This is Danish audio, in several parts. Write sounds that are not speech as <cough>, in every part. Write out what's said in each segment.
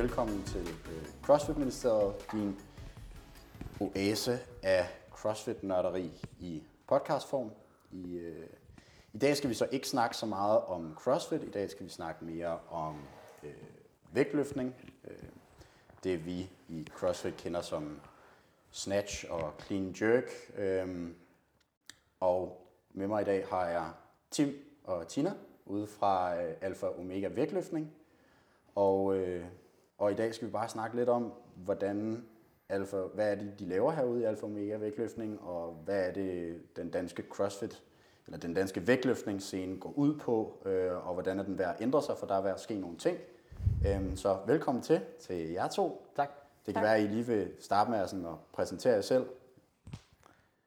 velkommen til øh, CrossFit Ministeriet, din oase af CrossFit-nørderi i podcastform. I, øh, I dag skal vi så ikke snakke så meget om CrossFit, i dag skal vi snakke mere om øh, vægtløftning. Øh, det vi i CrossFit kender som snatch og clean jerk. Øh, og med mig i dag har jeg Tim og Tina ude fra øh, Alfa Omega Vægtløftning. Og, øh, og i dag skal vi bare snakke lidt om, hvordan Alfa, hvad er det, de laver herude i Alfa Omega Vægtløftning, og hvad er det, den danske CrossFit, eller den danske vægtløftningsscene går ud på, øh, og hvordan er den ved at ændre sig, for der er ved at ske nogle ting. Øhm, så velkommen til, til jer to. Tak. Det kan Tak. være, at I lige vil starte med at, sådan, at præsentere jer selv.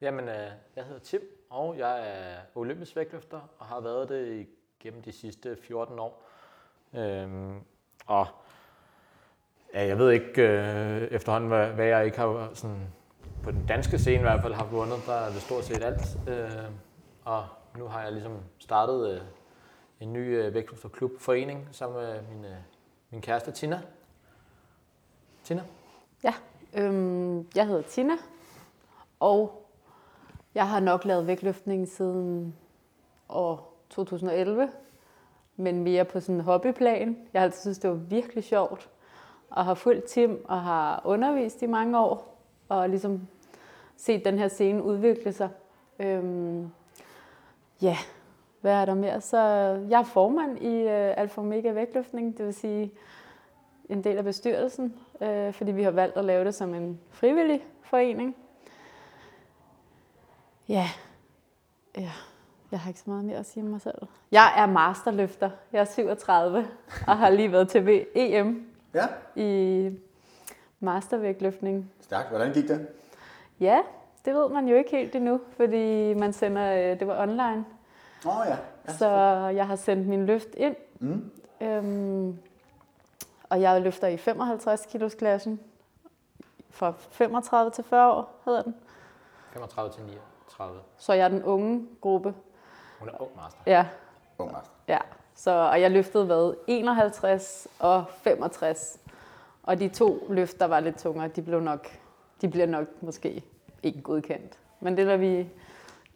Jamen, øh, jeg hedder Tim, og jeg er olympisk vægtløfter, og har været det gennem de sidste 14 år. Øhm, og ja, jeg ved ikke øh, efterhånden, hvad, hvad jeg ikke har sådan, på den danske scene i hvert fald har vundet. Der er det stort set alt. Øh, og nu har jeg ligesom startet øh, en ny øh, vægtløfterklub, forening, sammen med min, øh, min kæreste Tina. Tina? Ja, øhm, jeg hedder Tina, og jeg har nok lavet vægtløftning siden år 2011, men mere på sådan en hobbyplan. Jeg har altid synes, det var virkelig sjovt, og har fulgt Tim og har undervist i mange år, og ligesom set den her scene udvikle sig. Øhm, ja, hvad er der mere? Så jeg er formand i øh, Alfa Omega Vægtløftning, det vil sige en del af bestyrelsen, øh, fordi vi har valgt at lave det som en frivillig forening. Ja, ja, jeg har ikke så meget mere at sige om mig selv. Jeg er masterløfter. Jeg er 37 og har lige været til EM Ja, i mastervægtløftning. stærkt. Hvordan gik det? Ja, det ved man jo ikke helt endnu, fordi man sender, øh, det var online. Åh oh, ja. ja. Så jeg har sendt min løft ind. Mm. Øhm, og jeg løfter i 55 kilos klassen. Fra 35 til 40 år hedder den. 35 til 39. Så jeg er den unge gruppe. Hun er ung master. Ja, Ung master. ja. Så, og jeg løftede hvad? 51 og 65. Og de to løfter var lidt tungere. De blev nok, de bliver nok måske ikke godkendt. Men det lader vi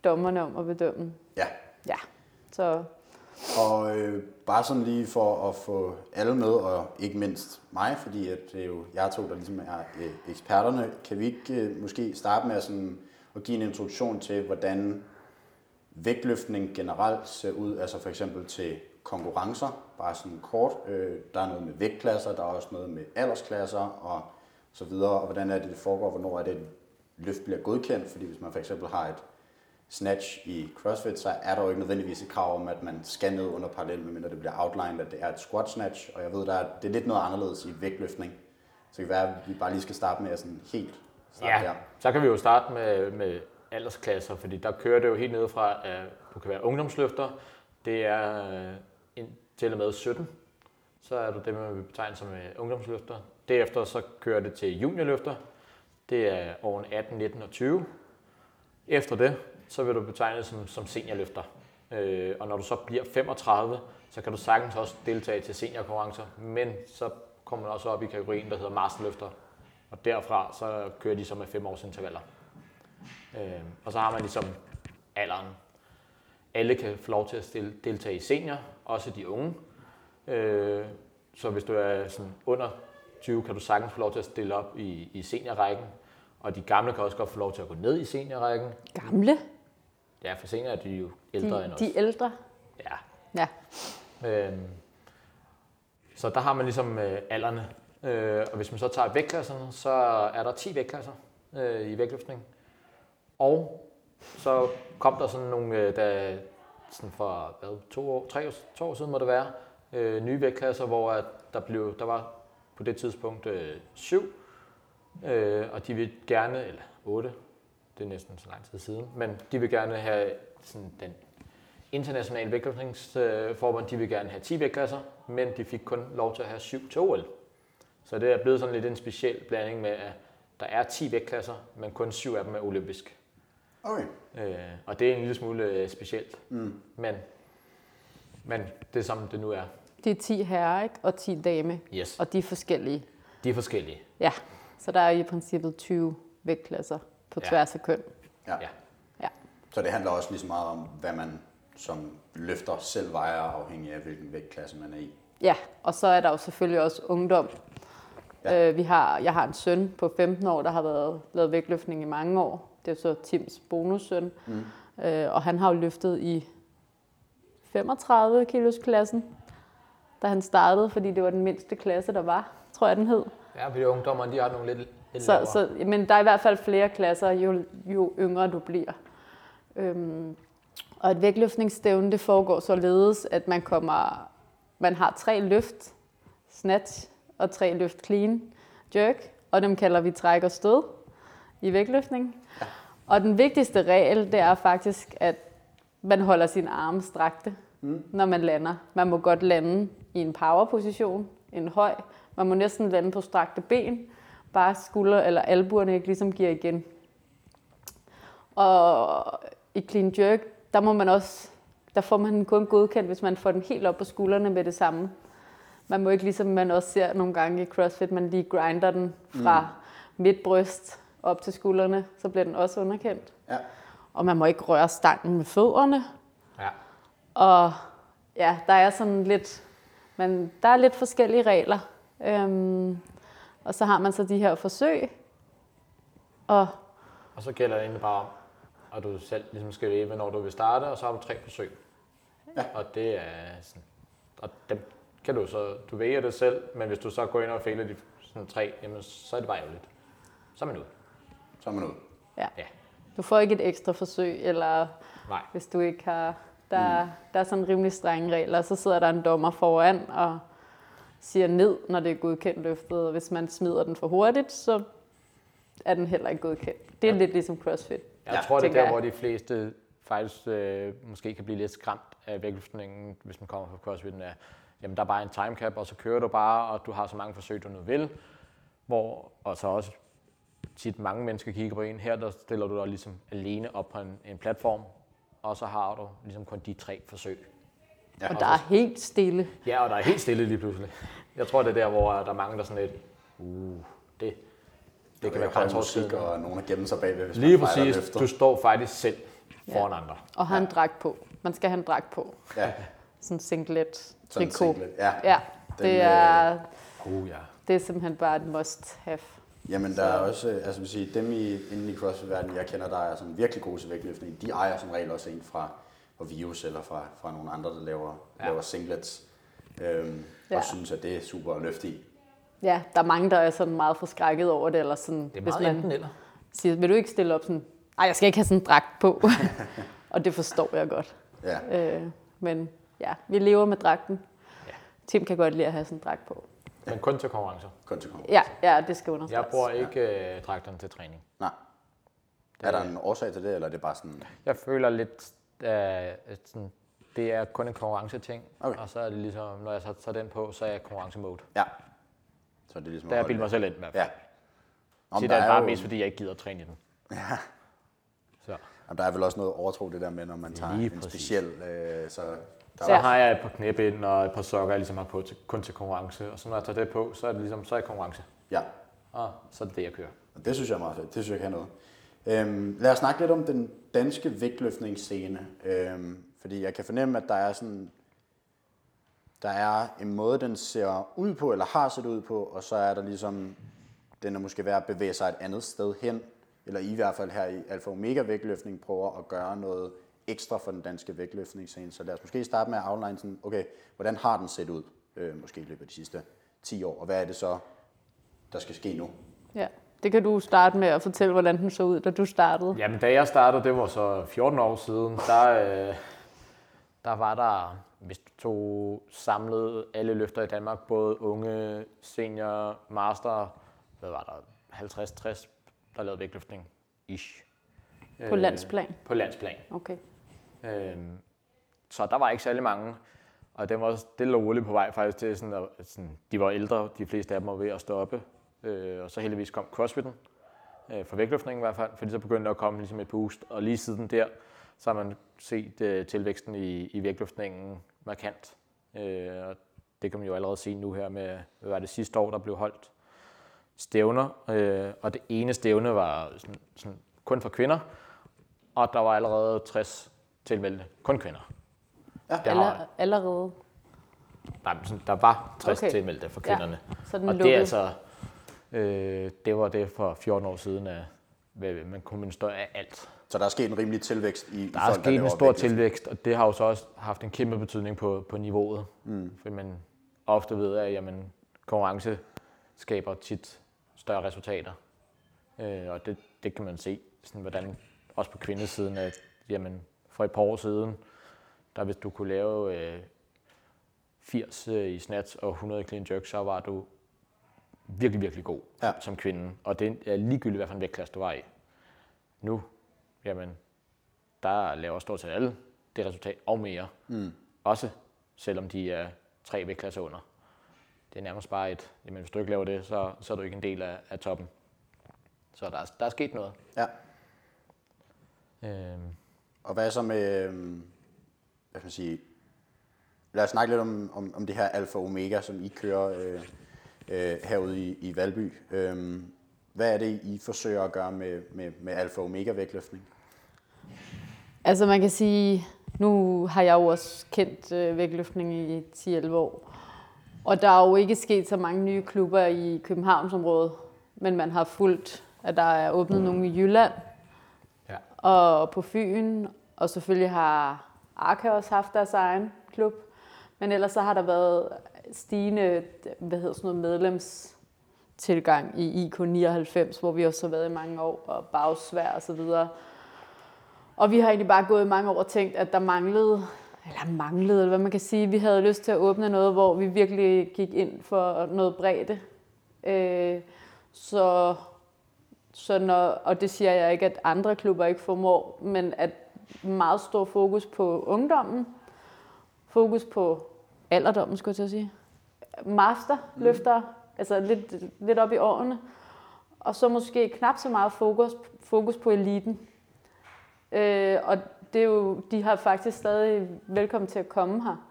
dommerne om at bedømme. Ja. Ja, så Og øh, bare sådan lige for at få alle med, og ikke mindst mig, fordi at det er jo jer to, der ligesom er øh, eksperterne, kan vi ikke øh, måske starte med sådan at give en introduktion til, hvordan vægtløftning generelt ser ud, altså for eksempel til konkurrencer, bare sådan kort. Øh, der er noget med vægtklasser, der er også noget med aldersklasser og så videre, og hvordan er det, det foregår, hvornår er det, et løft bliver godkendt, fordi hvis man for eksempel har et snatch i CrossFit, så er der jo ikke nødvendigvis et krav om, at man skal ned under parallel, medmindre det bliver outlined, at det er et squat snatch, og jeg ved, der er, det er lidt noget anderledes i vægtløftning. Så det kan være, at vi bare lige skal starte med at sådan helt starte Ja, her. så kan vi jo starte med, med aldersklasser, fordi der kører det jo helt ned fra, at du kan være ungdomsløfter, det er til og med 17, så er du det, man vil betegne som øh, ungdomsløfter. Derefter så kører det til juniorløfter, det er årene 18, 19 og 20. Efter det, så vil du betegne som, som seniorløfter. Øh, og når du så bliver 35, så kan du sagtens også deltage til seniorkonkurrencer, men så kommer man også op i kategorien, der hedder masterløfter. Og derfra så kører de så med 5 års intervaller. Øh, og så har man ligesom alderen. Alle kan få lov til at stille, deltage i senior, også de unge. Øh, så hvis du er sådan under 20, kan du sagtens få lov til at stille op i, i seniorrækken. Og de gamle kan også godt få lov til at gå ned i seniorrækken. gamle, Ja, for senior er de jo ældre end de, os. de ældre. Ja. Ja, Øhm, så der har man ligesom øh, alderne. Øh, og hvis man så tager vægtklasserne, så er der 10 vægtklasser øh, i vægtløftning. Og så kom der sådan nogle, øh, der, sådan for hvad, to år, tre år, to år siden må det være, øh, nye vægtklasser, hvor at der, blev, der var på det tidspunkt øh, syv, øh, og de vil gerne, eller otte, det er næsten så lang tid siden, men de vil gerne have sådan den internationale vægtløftningsforbund, de vil gerne have 10 vægtklasser, men de fik kun lov til at have 7 til OL. Så det er blevet sådan lidt en speciel blanding med, at der er 10 vægtklasser, men kun 7 af dem er olympisk. Okay. Øh, og det er en lille smule øh, specielt, Mm. men, men det er som det nu er. Det er 10 herrer, ikke? Og 10 dame. Yes, Og de er forskellige. de er forskellige. Ja, så der er i princippet 20 vægtklasser på Ja. tværs af køn. Ja. Ja. Ja. Så det handler også lige så meget om, hvad man som løfter selv vejer, afhængig af hvilken vægtklasse man er i. Ja, og så er der jo selvfølgelig også ungdom. Ja. Ja. Øh, vi har, jeg har en søn på 15 år, der har været lavet vægtløftning i mange år. Det er så Tims bonussøn. Mm. Øh, og han har jo løftet i 35 kilos klassen, da han startede, fordi det var den mindste klasse, der var, tror jeg den hed. Ja, fordi ungdommerne, de har nogle lidt, lidt Så, så, men der er i hvert fald flere klasser, jo, jo yngre du bliver. Øhm, og et vægtløftningsstævne, det foregår således, at man kommer, man har tre løft, snatch og tre løft clean, jerk, og dem kalder vi træk og stød i vægtløftning. Og den vigtigste regel, det er faktisk, at man holder sine arme strakte, mm. når man lander. Man må godt lande i en powerposition, en høj. Man må næsten lande på strakte ben, bare skulder eller albuerne ikke ligesom giver igen. Og i clean jerk, der må man også, der får man den kun godkendt, hvis man får den helt op på skuldrene med det samme. Man må ikke ligesom man også ser nogle gange i CrossFit, man lige grinder den fra mm. midt bryst op til skuldrene, så bliver den også underkendt. Ja. Og man må ikke røre stangen med fødderne. Ja. Og ja, der er sådan lidt, men der er lidt forskellige regler. Øhm, og så har man så de her forsøg. Og Og så gælder det egentlig bare om, at du selv ligesom skal vælge, hvornår du vil starte, og så har du tre forsøg. Ja. Og det er sådan, og dem kan du så, du vælger det selv, men hvis du så går ind og fejler de sådan tre, jamen så er det bare ærgerligt. Så er man ud. Så er man ud. ja, Ja. du får ikke et ekstra forsøg, eller Nej. hvis du ikke har... Der, mm. der er sådan rimelig strenge regler, så sidder der en dommer foran og siger ned, når det er godkendt løftet. Og hvis man smider den for hurtigt, så er den heller ikke godkendt. Det er ja. lidt ligesom CrossFit. Jeg Ja, tror, det er der, jeg. hvor de fleste faktisk øh, måske kan blive lidt skræmt af vægtløftningen, hvis man kommer fra CrossFit'en, er, jamen der er bare en time cap, og så kører du bare, og du har så mange forsøg, du nu vil. Hvor, og så også tit mange mennesker kigger på en. Her der stiller du dig ligesom alene op på en, en platform, og så har du ligesom kun de tre forsøg. Ja. Og der er helt stille. Ja, og der er helt stille lige pludselig. Jeg tror, det er der, hvor der er mange, der er sådan lidt, uh, det, det kan være musik, og nogen at gemme sig bagved, hvis Lige man præcis, løfter. du står faktisk selv foran andre. Og har en dragt på. Man skal have en dragt på. Ja, Sådan en singlet, sådan en trikot. singlet. Ja. Ja, Den, det er, Uh, ja. det er simpelthen bare et must have. Jamen, der er også, øh, altså vil sige, dem i, inden i CrossFit-verdenen, jeg kender, der er sådan virkelig gode til vægtløftning, de ejer som regel også en fra, fra Vius eller fra, fra nogle andre, der laver, ja. Laver singlets, øhm, Ja. og synes, at det er super at løfte i. Ja, der er mange, der er sådan meget forskrækket over det, eller sådan, Det er hvis man enten eller. siger, vil du ikke stille op sådan, ej, jeg skal ikke have sådan en dragt på. <laughs> og det forstår jeg godt. Ja, Øh, men ja, vi lever med dragten. Ja. Tim kan godt lide at have sådan en dragt på. Men kun til konkurrencer. kun til konkurrence. Ja, ja, det skal understreges. Jeg bruger ikke øh, dragterne til træning. Nej. Er der en årsag til det, eller er det bare sådan... Jeg føler lidt, øh, at sådan, det er kun en konkurrenceting. Okay. Og så er det ligesom, når jeg så tager den på, så er jeg konkurrencemode. Ja. Så er det ligesom... Der er jeg bildet mig det. selv ind i hvert fald. Ja. Ja. Om, Det der, er er bare jo, mest, fordi jeg ikke gider at træne i den. Ja. Så. Jamen, der er vel også noget overtro det der med, når man tager Lige en præcis. speciel... Øh, så der Så har jeg et par knæbind og et par sokker, jeg ligesom har på til, kun til konkurrence. Og så når jeg tager det på, så er det ligesom, så er jeg konkurrence. ja, Og så er det det, jeg kører. Og det synes jeg er meget fedt. Det synes jeg kan noget. Øhm, lad os snakke lidt om den danske vægtløftningsscene. Øhm, fordi jeg kan fornemme, at der er sådan... Der er en måde, den ser ud på, eller har set ud på, og så er der ligesom... Den er måske ved at bevæge sig et andet sted hen, eller i hvert fald her i Alfa Omega vægtløftning prøver at gøre noget ekstra for den danske vægtløftningsscene. Så lad os måske starte med at outline sådan, okay, hvordan har den set ud, øh, måske i løbet af de sidste 10 år, og hvad er det så, der skal ske nu? Ja, det kan du starte med at fortælle, hvordan den så ud, da du startede. Jamen, da jeg startede, det var så 14 år siden, der, øh, der var der, hvis du tog samlet alle løfter i Danmark, både unge, senior, master, hvad var der, 50-60, der lavede vægtløftning. Ish. På landsplan? På landsplan. Okay. Øhm, så der var ikke særlig mange. Og den var stille og roligt på vej faktisk til, sådan, at, sådan, de var ældre, de fleste af dem var ved at stoppe. Øh, og så heldigvis kom CrossFit'en, øh, for vægtløftningen i hvert fald, fordi så begyndte der at komme ligesom et boost. Og lige siden der, så har man set øh, tilvæksten i, i vægtløftningen markant. Øh, og det kan man jo allerede se nu her med, hvad var det sidste år, der blev holdt stævner, øh, og det ene stævne var sådan, sådan kun for kvinder, og der var allerede 60 tilmeldte, kun kvinder. Ja. Der, har, Aller, allerede. nej, men der var 60 Okay. tilmeldte for kvinderne. Så er den og det er altså, øh, det var det for 14 år siden, at man kunne ministre af alt. Så der er sket en rimelig tilvækst i, Der er folk, sket laver en stor vægtløftning. tilvækst, og det har jo så også haft en kæmpe betydning på, på niveauet. Mm. For man ofte ved, at jamen, konkurrence skaber tit større resultater. Øh, og det, det kan man se, sådan, hvordan også på kvindesiden, at jamen, for et par år siden, der hvis du kunne lave øh, 80 øh, i snatch og 100 i clean jerk, så var du virkelig, virkelig god Ja. ja. som kvinde. Og det er ligegyldigt, hvad for en vægtklasse du var i. Nu, jamen, der laver stort set alle det resultat og mere. Mm. Også selvom de er tre vægtklasser under. Det er nærmest bare et, jamen hvis du ikke laver det, så, så er du ikke en del af, af toppen. Så der er, der er sket noget. Ja. Øhm, Og hvad så med, øhm, hvad skal man sige, lad os snakke lidt om, om, om det her Alfa Omega, som I kører øh, øh, herude i, i Valby. Øhm, hvad er det, I forsøger at gøre med, med, med Alfa Omega vægtløftning? Altså man kan sige, nu har jeg jo også kendt øh, vægtløftning i 10-11 år. Og der er jo ikke sket så mange nye klubber i Københavnsområdet. Men man har fulgt, at der er åbnet nogle i Jylland ja. og på Fyn. Og selvfølgelig har Arke også haft deres egen klub. Men ellers så har der været stigende hvad hedder sådan noget, medlemstilgang i IK99, hvor vi også har været i mange år, og bagsvær og så videre. Og vi har egentlig bare gået i mange år og tænkt, at der manglede, eller manglede, eller hvad man kan sige, vi havde lyst til at åbne noget, hvor vi virkelig gik ind for noget bredde. Øh, så, så når, og det siger jeg ikke, at andre klubber ikke formår, men at meget stor fokus på ungdommen, fokus på alderdommen, skulle jeg til at sige. Masterløfter, mm. altså lidt, lidt op i årene. Og så måske knap så meget fokus, fokus på eliten. Øh, og det er jo, de har faktisk stadig velkommen til at komme her.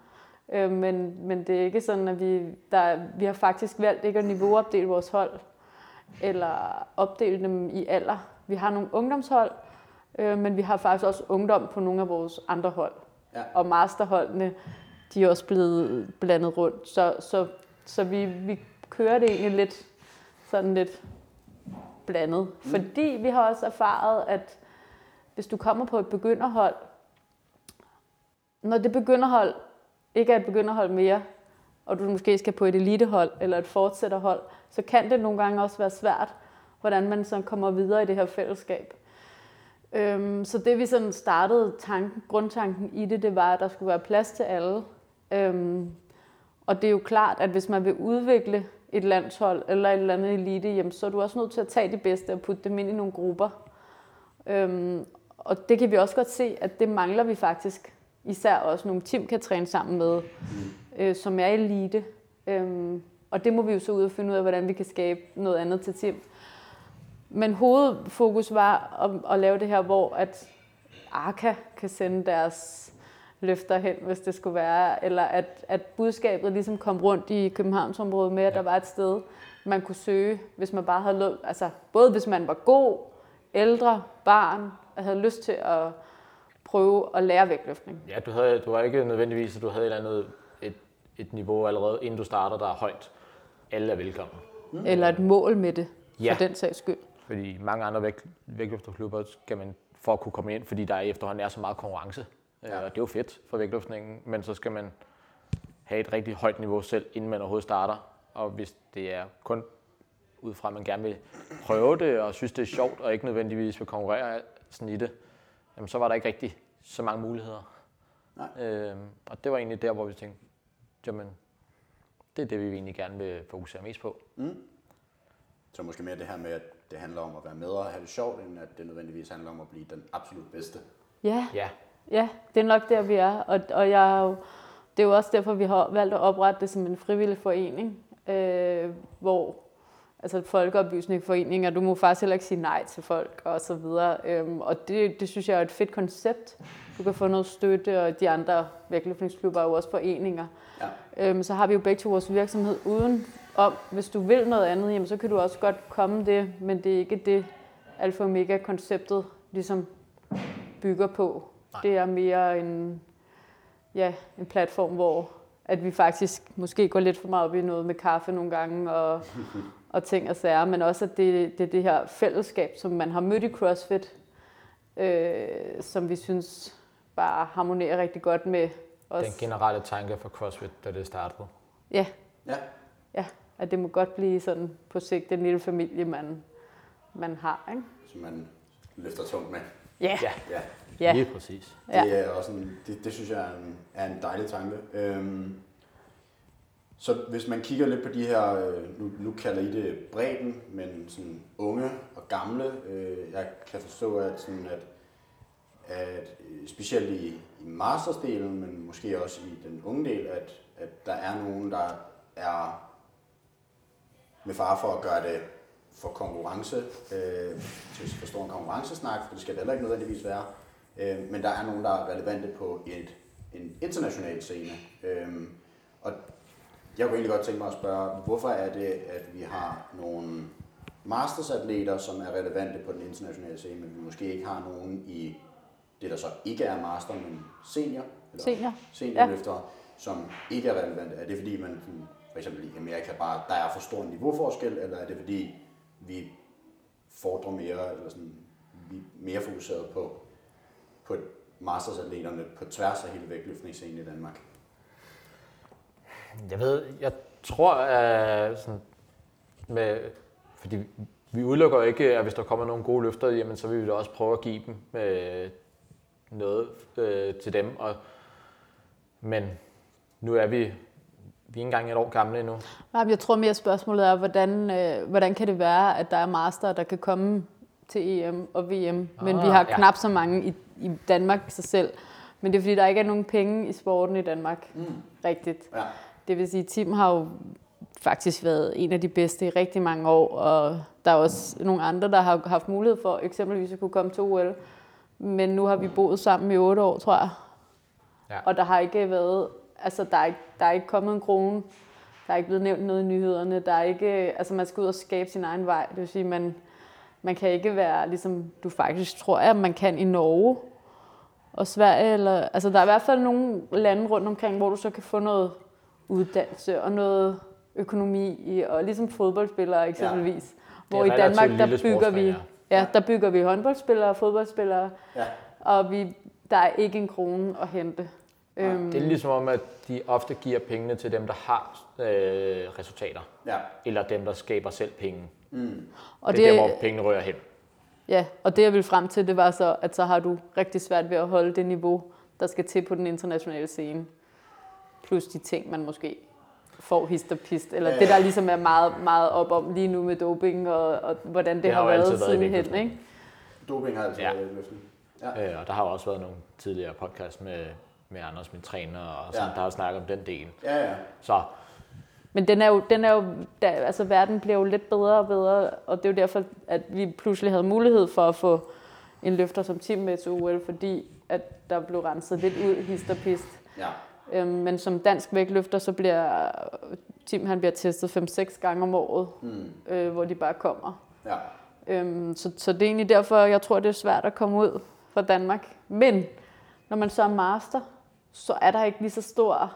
Øh, men, men det er ikke sådan, at vi, der, vi har faktisk valgt ikke at niveauopdele vores hold, eller opdele dem i alder. Vi har nogle ungdomshold, øh, men vi har faktisk også ungdom på nogle af vores andre hold. Ja. Og masterholdene, de er også blevet blandet rundt. Så, så, så vi, vi kører det egentlig lidt sådan lidt blandet. Mm. Fordi vi har også erfaret, at hvis du kommer på et begynderhold, når det begynderhold ikke er et begynderhold mere, og du måske skal på et elitehold eller et fortsætterhold, så kan det nogle gange også være svært, hvordan man så kommer videre i det her fællesskab. Øhm, så det vi sådan startede tanken, grundtanken i det, det var, at der skulle være plads til alle. Øhm, og det er jo klart, at hvis man vil udvikle et landshold eller et eller andet elite, jamen, så er du også nødt til at tage de bedste og putte dem ind i nogle grupper. Øhm, og det kan vi også godt se, at det mangler vi faktisk. Især også nogle team kan træne sammen med, øh, som er elite. Øhm, og det må vi jo så ud og finde ud af, hvordan vi kan skabe noget andet til team. Men hovedfokus var at, at lave det her, hvor at Arca kan sende deres løfter hen, hvis det skulle være, eller at, at budskabet ligesom kom rundt i Københavnsområdet med, at der var et sted, man kunne søge, hvis man bare havde lyst, altså både hvis man var god, ældre, barn, og havde lyst til at prøve at lære vægtløftning. Ja, du, havde, du var ikke nødvendigvis, at du havde et eller andet et, et niveau allerede, inden du starter, der er højt. Alle er velkomne. Mm. Eller et mål med det, Ja. for den sags skyld. Fordi mange andre vægt, vægtløfterklubber skal man for at kunne komme ind, fordi der efterhånden er så meget konkurrence. Ja. Og det er jo fedt for vægtløftningen, men så skal man have et rigtig højt niveau selv, inden man overhovedet starter. Og hvis det er kun ud fra, at man gerne vil prøve det og synes, det er sjovt, og ikke nødvendigvis vil konkurrere sådan i det, jamen, så var der ikke rigtig så mange muligheder. Nej. Øhm, og det var egentlig der, hvor vi tænkte, jamen, det er det, vi egentlig gerne vil fokusere mest på. Så måske mere det her med, at det handler om at være med og have det sjovt, end at det nødvendigvis handler om at blive den absolut bedste. Ja, Ja, Ja, det er nok der, vi er. Og, og jeg, er jo- det er jo også derfor, vi har valgt at oprette det som en frivillig forening, øh, hvor altså folkeoplysningsforeninger, du må faktisk heller ikke sige nej til folk og så videre. Øhm, og det, det synes jeg er et fedt koncept. Du kan få noget støtte, og de andre vægtløftningsklubber er jo også foreninger. Ja. Øhm, så har vi jo begge to vores virksomhed uden om. Hvis du vil noget andet, jamen, så kan du også godt komme det, men det er ikke det alfa omega konceptet ligesom bygger på. Nej. Det er mere en, ja, en platform, hvor at vi faktisk måske går lidt for meget op i noget med kaffe nogle gange og, <laughs> og ting og sager, men også at det, det er det her fællesskab, som man har mødt i CrossFit, øh, som vi synes bare harmonerer rigtig godt med os. Den generelle tanke for CrossFit, da det startede. Ja, Ja. ja, at det må godt blive sådan på sigt den lille familie, man, man har. Ikke? Som man løfter tungt med. Ja, Ja, Ja. ja. lige præcis. Ja. Det er også en, det, det synes jeg er en, er en dejlig tanke. Øhm, så hvis man kigger lidt på de her, øh, nu, nu kalder I det bredden, men sådan unge og gamle, øh, jeg kan forstå, at, sådan at, at øh, specielt i, i mastersdelen, men måske også i den unge del, at, at der er nogen, der er med fare for at gøre det for konkurrence, øh, til for stor en konkurrencesnak, for det skal det heller ikke nødvendigvis være. Øh, men der er nogen, der er relevante på et, en international scene. Øh, og jeg kunne egentlig godt tænke mig at spørge, hvorfor er det, at vi har nogle mastersatleter, som er relevante på den internationale scene, men vi måske ikke har nogen i det, der så ikke er master, men senior, eller Senior. seniorløftere, ja. som ikke er relevante. Er det fordi, man for eksempel i Amerika bare, der er for stor en niveauforskel, eller er det fordi, vi fordrer mere, eller sådan, vi er mere fokuseret på, på mastersatleterne på tværs af hele vægtløftningsscenen i Danmark? Jeg ved, jeg tror, at sådan med, fordi vi udelukker ikke, at hvis der kommer nogle gode løfter, jamen, så vil vi da også prøve at give dem øh, noget øh, til dem. Og, men nu er vi, vi er ikke engang et år gamle endnu. Nej, men jeg tror mere spørgsmålet er, hvordan, øh, hvordan kan det være, at der er master, der kan komme til EM og VM, men Ah, vi har ja. knap så mange i, i Danmark sig selv. Men det er fordi, der ikke er nogen penge i sporten i Danmark. Mm. Rigtigt. Ja. Det vil sige, Tim har jo faktisk været en af de bedste i rigtig mange år, og der er også nogle andre, der har haft mulighed for eksempelvis at kunne komme til OL. Men nu har vi boet sammen i otte år, tror jeg. Ja. Og der har ikke været, altså der er ikke, der er ikke kommet en krone. Der er ikke blevet nævnt noget i nyhederne. Der er ikke, altså man skal ud og skabe sin egen vej. Det vil sige, man, man kan ikke være, ligesom du faktisk tror, at man kan i Norge og Sverige. Eller, altså der er i hvert fald nogle lande rundt omkring, hvor du så kan få noget uddannelse og noget økonomi og ligesom fodboldspillere eksempelvis. Hvor i Danmark, der bygger vi, ja, der bygger vi håndboldspillere og fodboldspillere, Ja. og vi, der er ikke en krone at hente. Øhm, Det er ligesom om, at de ofte giver pengene til dem, der har øh, resultater, Ja. eller dem, der skaber selv penge. Mm. og det er der, hvor pengene rører hen. Ja, og det jeg ville frem til, det var så, at så har du rigtig svært ved at holde det niveau, der skal til på den internationale scene. Plus de ting, man måske får hist og pist, eller Ja, det, der ligesom er meget, meget op om lige nu med doping, og, og hvordan det, Det har, har altid været i sidenhen. Ikke? Doping har altså Ja. været løften. Ja. Øh, og der har også været nogle tidligere podcast med, med Anders, min træner, og sådan, Ja. der har snakket om den del. Ja, ja. Så Men den er jo, den er jo der, altså verden bliver jo lidt bedre og bedre, og det er jo derfor, at vi pludselig havde mulighed for at få en løfter som Tim med til OL, fordi at der blev renset lidt ud, hist og pist. ja. Øhm, men som dansk vægtløfter, så bliver Tim han bliver testet 5-6 gange om året, Mm. øh, hvor de bare kommer. Ja. Øhm, så, så det er egentlig derfor, jeg tror, det er svært at komme ud fra Danmark. Men når man så er master, så er der ikke lige så stor...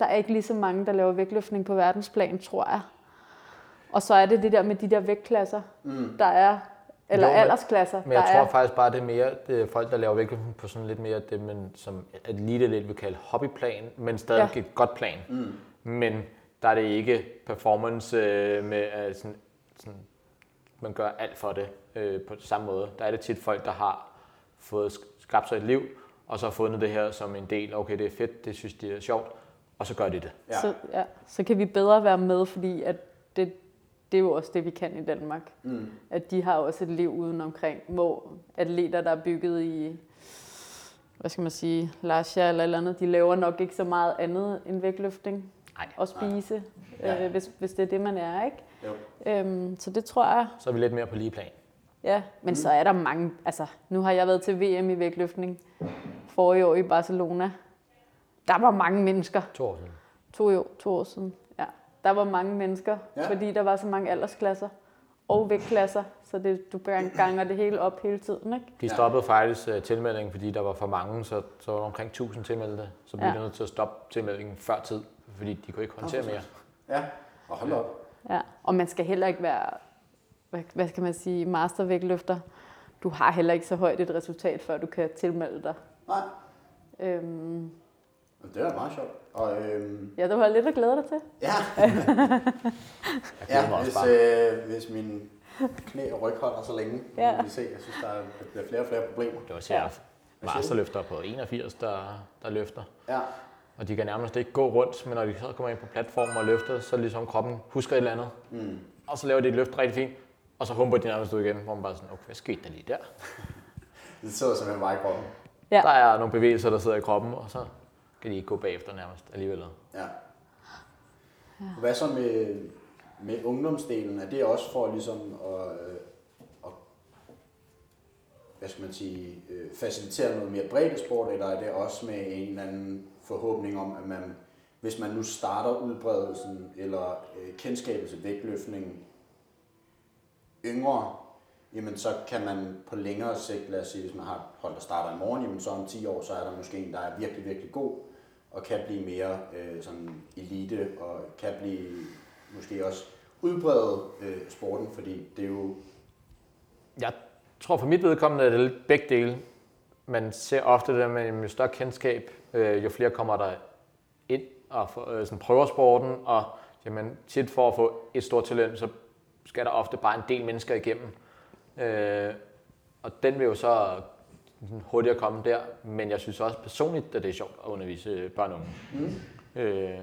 Der er ikke lige så mange, der laver vægtløftning på verdensplan, tror jeg. Og så er det det der med de der vægtklasser, Mm. der er, eller Jo, men- aldersklasser, Men jeg der tror er. faktisk bare, det er mere det er folk, der laver vægtløftning på sådan lidt mere det, man som elite lidt vil kalde hobbyplan, men stadig Ja. et godt plan. Mm. Men der er det ikke performance øh, med, at sådan, sådan, man gør alt for det øh, på samme måde. Der er det tit folk, der har fået sk- skabt sig et liv, og så har fundet det her som en del. Okay, det er fedt, det synes de er sjovt, og så gør de det. Ja. Så, ja, så kan vi bedre være med, fordi at det, det er jo også det, vi kan i Danmark. Mm. At de har også et liv uden omkring, hvor atleter, der er bygget i, hvad skal man sige, Lasha eller eller andet, de laver nok ikke så meget andet end vægtløftning. Nej. og spise, Ja. øh, hvis, hvis det er det, man er, ikke? Jo. Øhm, så det tror jeg, Så er vi lidt mere på lige plan. Ja. Men så er der mange, altså nu har jeg været til VM i vægtløftning forrige år i Barcelona. Der var mange mennesker. To år siden. To år, to år siden, ja. Der var mange mennesker, Ja. fordi der var så mange aldersklasser og vægtklasser, så det, du gang- ganger det hele op hele tiden, ikke? De stoppede faktisk uh, tilmeldingen, fordi der var for mange, så, så var der omkring 1000 tilmeldte. Så blev Ja. de nødt til at stoppe tilmeldingen før tid, fordi de kunne ikke håndtere mere. Ja, og hold op. Ja, og man skal heller ikke være, hvad, hvad skal man sige, mastervægtløfter. Du har heller ikke så højt et resultat, før du kan tilmelde dig. Nej, Øhm, det er da meget sjovt. Og øhm, ja, du har lidt at glæde dig til. ja, <laughs> ja også hvis, øh, hvis min knæ og ryg holder så længe, Ja. ja. vi se. Jeg synes, der, er, der bliver flere og flere problemer. Det var sjovt. Masterløfter på 81, der, der løfter. Ja, Og de kan nærmest ikke gå rundt, men når de så kommer ind på platformen og løfter, så er ligesom kroppen husker et eller andet. mm. Og så laver de et løft rigtig fint, og så humper de nærmest ud igen, hvor man bare sådan, okay, hvad skete der lige der? <laughs> det sidder simpelthen bare i kroppen. Ja. Der er nogle bevægelser, der sidder i kroppen, og så kan de ikke gå bagefter nærmest alligevel. Ja. Hvad så med, med ungdomsdelen? Er det også for ligesom at, øh, at hvad skal man sige, øh, facilitere noget mere breddesport, eller er det også med en eller anden forhåbning om, at man, hvis man nu starter udbredelsen eller øh, kendskabet til vægtløftning yngre, jamen så kan man på længere sigt, lad os sige, hvis man har et hold, der starter i morgen, jamen så om 10 år, så er der måske en, der er virkelig, virkelig god, og kan blive mere øh, sådan elite, og kan blive måske også udbrede øh, sporten, fordi det er jo... Jeg tror for mit vedkommende, at det er lidt begge dele. Man ser ofte det med jo større kendskab, øh, jo flere kommer der ind og for, øh, sådan prøver sporten, og jamen, tit for at få et stort talent, så skal der ofte bare en del mennesker igennem. Øh, og den vil jo så hurtigere komme der, men jeg synes også personligt, at det er sjovt at undervise børn og unge. Mm. Øh,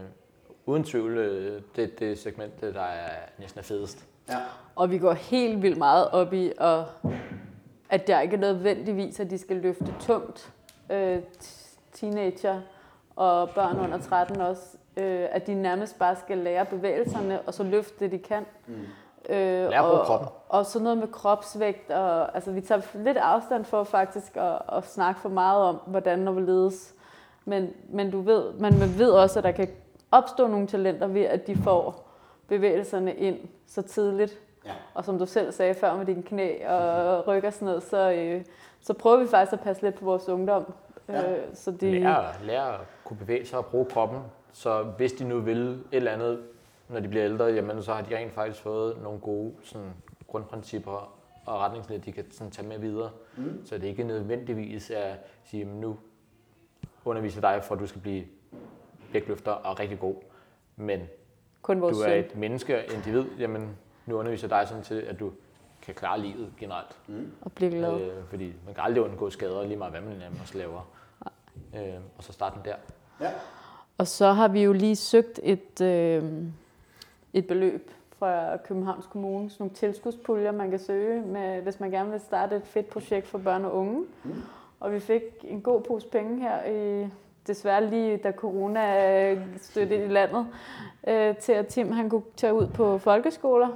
uden tvivl, øh, det det segment, der er næsten er fedest. Ja, Og vi går helt vildt meget op i, at, at der ikke er nødvendigvis, at de skal løfte tungt. Øh, teenager og børn under 13 også. Øh, at de nærmest bare skal lære bevægelserne, og så løfte det, de kan. mm. Øh, at bruge og, kroppen. Og sådan noget med kropsvægt. Og, altså, vi tager lidt afstand for faktisk at, at snakke for meget om, hvordan og hvorledes. Men, men du ved, man man ved også, at der kan opstå nogle talenter ved, at de får bevægelserne ind så tidligt. ja. Og som du selv sagde før med dine knæ og ryg og sådan noget, så, øh, så prøver vi faktisk at passe lidt på vores ungdom. Ja. Øh, så de, Lære, lære at kunne bevæge sig og bruge kroppen. Så hvis de nu vil et eller andet, når de bliver ældre, jamen, så har de rent faktisk fået nogle gode sådan, grundprincipper og retningslinjer, de kan sådan, tage med videre. Mm. Så det er ikke nødvendigvis at sige, at nu underviser dig, for at du skal blive vægtløfter og rigtig god. Men kun vores du er et menneske og individ, jamen nu underviser jeg dig sådan til, at du kan klare livet generelt. Mm. Og blive glad. Øh. Fordi man kan aldrig undgå skader, lige meget hvad man også laver. Øh, og så starte den der. Ja. Og så har vi jo lige søgt et, øh, et beløb fra Københavns Kommune, sådan nogle tilskudspuljer, man kan søge, med, hvis man gerne vil starte et fedt projekt for børn og unge. Mm. Og vi fik en god pose penge her, i, desværre lige da corona stødte ind i landet, øh, til at Tim han kunne tage ud på folkeskoler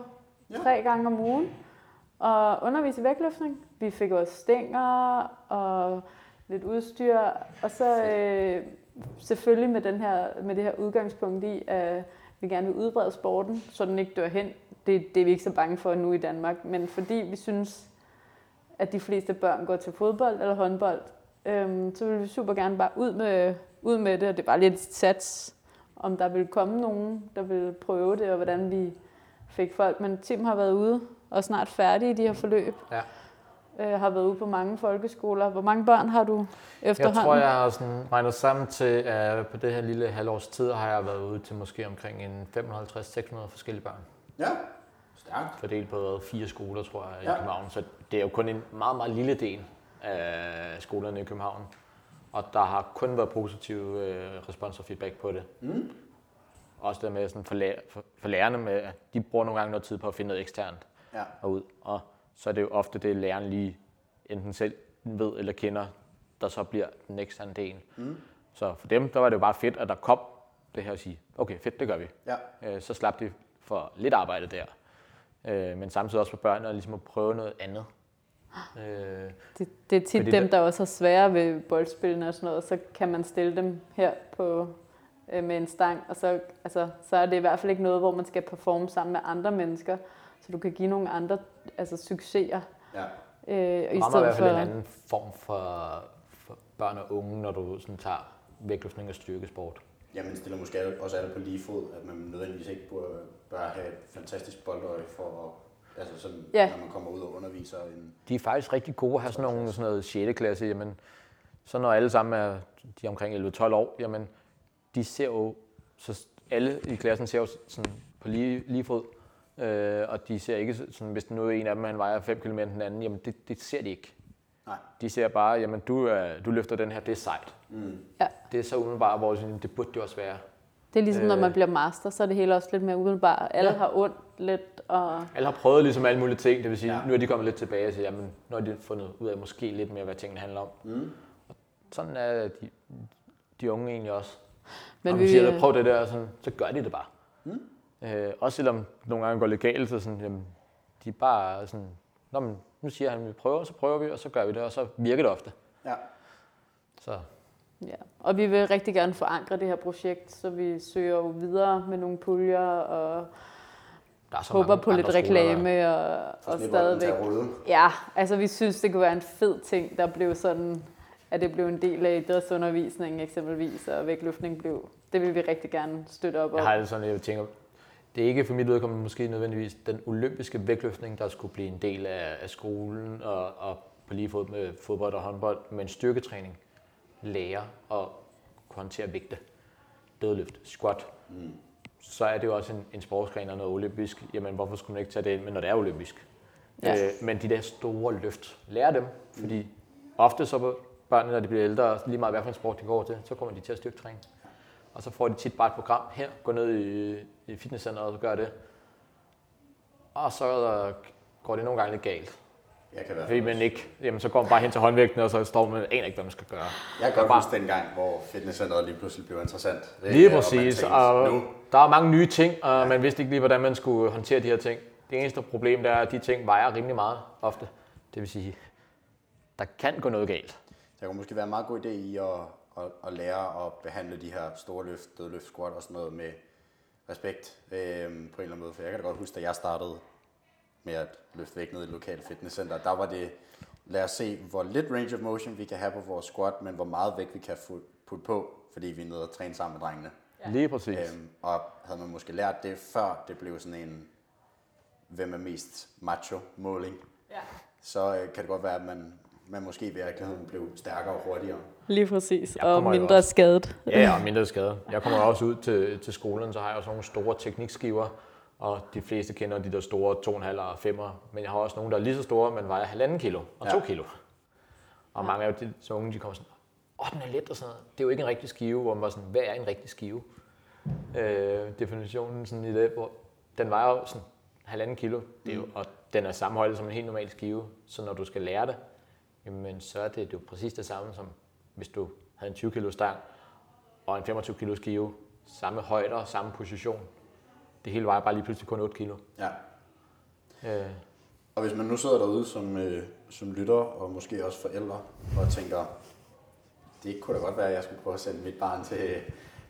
Ja. tre gange om ugen og undervise i vægtløftning. Vi fik også stænger og lidt udstyr, og så øh, selvfølgelig med, den her, med det her udgangspunkt i, at vi gerne vil udbrede sporten, så den ikke dør hen. Det, det er vi ikke så bange for nu i Danmark, men fordi vi synes, at de fleste børn går til fodbold eller håndbold, øhm, så vil vi super gerne bare ud med, ud med det, og det er bare lidt et sats, om der vil komme nogen, der vil prøve det, og hvordan vi fik folk. Men Tim har været ude og snart færdig i de her forløb. Ja. Øh, har været ude på mange folkeskoler. Hvor mange børn har du Jeg efterhånden? tror, jeg har sådan regnet sammen til, at på det her lille halvårs tid har jeg været ude til måske omkring en 550-600 forskellige børn. Ja. Stærkt. Fordelt på fire skoler, tror jeg, i Ja. København. Så det er jo kun en meget, meget lille del af skolerne i København. Og der har kun været positiv øh, respons og feedback på det. Mm. Også det med sådan for, lærer, for, for lærerne med, at de bruger nogle gange noget tid på at finde noget eksternt Ja. og ud. Og så er det jo ofte det, læreren lige enten selv ved eller kender, der så bliver den eksterne del. Mm. Så for dem, der var det jo bare fedt, at der kom det her og sige, okay, fedt, det gør vi. Ja. Øh, så slap de for lidt arbejde der. Øh, men samtidig også for børnene ligesom at prøve noget andet. Øh, Det, det er tit dem, der- også har svære ved boldspillene og sådan noget. Så kan man stille dem her på, øh, med en stang, og så, altså, så er det i hvert fald ikke noget, hvor man skal performe sammen med andre mennesker. Så du kan give nogle andre altså, succeser. Ja. Øh, i rammer i hvert fald for, en anden form for, for børn og unge, når du sådan tager vægtløftning og styrkesport. Ja, man stiller måske også alle på lige fod, at man nødvendigvis ikke bør, bør have et fantastisk boldøje for at, altså sådan, Ja. når man kommer ud og underviser en... De er faktisk rigtig gode at have sådan nogle sådan noget 6. klasse. Jamen, så når alle sammen er de er omkring 11-12 år, jamen, de ser jo, så alle i klassen ser jo sådan på lige, lige fod. Øh, og de ser ikke sådan, hvis nu er en af dem, han vejer 5 km den anden, jamen det, det ser de ikke. Nej. De ser bare, jamen du, er, du løfter den her, det er sejt. Mm. Ja. Det er så umiddelbart, hvor sådan, det burde det også være. det er ligesom, når øh, man bliver master, så er det hele også lidt mere umiddelbart. Alle Ja. har ondt lidt, og Alle har prøvet ligesom alle mulige ting, det vil sige, Ja. nu er de kommet lidt tilbage og siger, jamen nu har de fundet ud af måske lidt mere, hvad tingene handler om. Mm. Sådan er de, de unge egentlig også. Men Men vi- vi siger, prøv det der, sådan, så gør de det bare. Mm. Øh, også selvom nogle gange går lidt galt, så sådan, jamen, de er bare sådan, Nå, men, nu siger han, at vi prøver, så prøver vi, og så gør vi det, og så virker det ofte. Ja. Så Ja, og vi vil rigtig gerne forankre det her projekt, så vi søger jo videre med nogle puljer og der er så håber på lidt skoler, reklame og, Så og stadigvæk. Ja, altså vi synes, det kunne være en fed ting, der blev sådan, at det blev en del af idrætsundervisningen eksempelvis, og vægtløftning blev. Det vil vi rigtig gerne støtte op om. Jeg har det sådan, jeg tænker, det er ikke for mit vedkommende måske nødvendigvis den olympiske vægtløftning, der skulle blive en del af, af skolen og, og på lige fod med fodbold og håndbold, men styrketræning, lære at kunne håndtere vægte, dødløft, squat, Mm. så er det jo også en, en sportsgren og noget olympisk. Jamen, hvorfor skulle man ikke tage det ind, men når det er olympisk? Ja. Øh, men de der store løft, lære dem, fordi ofte så på børnene, når de bliver ældre, lige meget hvad for en sport de går til, så kommer de til at styrketræne. Og så får de tit bare et program her, gå ned i, i fitnesscenteret og så gør det. Og så øh, går det nogle gange lidt galt. Jeg kan Fordi man ikke, jamen så går man bare hen til håndvægten, og så står man aner ikke, hvad man skal gøre. Jeg kan godt bare- huske den gang, hvor fitnesscenteret lige pludselig blev interessant. Øh, Lige og præcis. Og Nu, der er mange nye ting, og man vidste ikke lige, hvordan man skulle håndtere de her ting. Det eneste problem det er, at de ting vejer rimelig meget ofte. Det vil sige, der kan gå noget galt. der kunne måske være en meget god idé i at, at, at lære at behandle de her store løft, dødløft, squat og sådan noget med respekt øh, på en eller anden måde. For jeg kan da godt huske, da jeg startede med at løfte vægt ned i det lokale fitnesscenter, der var det, lad os se, hvor lidt range of motion vi kan have på vores squat, men hvor meget vægt vi kan putte på, fordi vi er nede og træne sammen med drengene. Ja. Lige præcis. Øhm, og havde man måske lært det, før det blev sådan en, hvem er mest macho måling, Ja. så øh, kan det godt være, at man, man måske i virkeligheden blev stærkere og hurtigere. Lige præcis, og mindre også- skadet. Ja, og mindre skade. Jeg kommer også ud til, til skolen, så har jeg også nogle store teknikskiver, og de fleste kender de der store 2,5 og 5'er, men jeg har også nogle, der er lige så store, men vejer halvanden kilo og Ja. 2 kilo. Og mange af de så unge, de kommer sådan, åh, den er let og sådan noget. Det er jo ikke en rigtig skive, hvor man var sådan, hvad er en rigtig skive? Øh, definitionen sådan i det, hvor den vejer jo sådan halvanden kilo, det er jo, og den er samme højde som en helt normal skive, så når du skal lære det, jamen så er det jo præcis det samme som hvis du havde en 20 kilo stang og en 25 kilo skive, samme højde og samme position. Det hele vejer bare lige pludselig kun 8 kilo. Ja. Øh, Og hvis man nu sidder derude som, øh, som lytter, og måske også forældre, og tænker, det kunne da godt være, at jeg skulle prøve at sende mit barn til,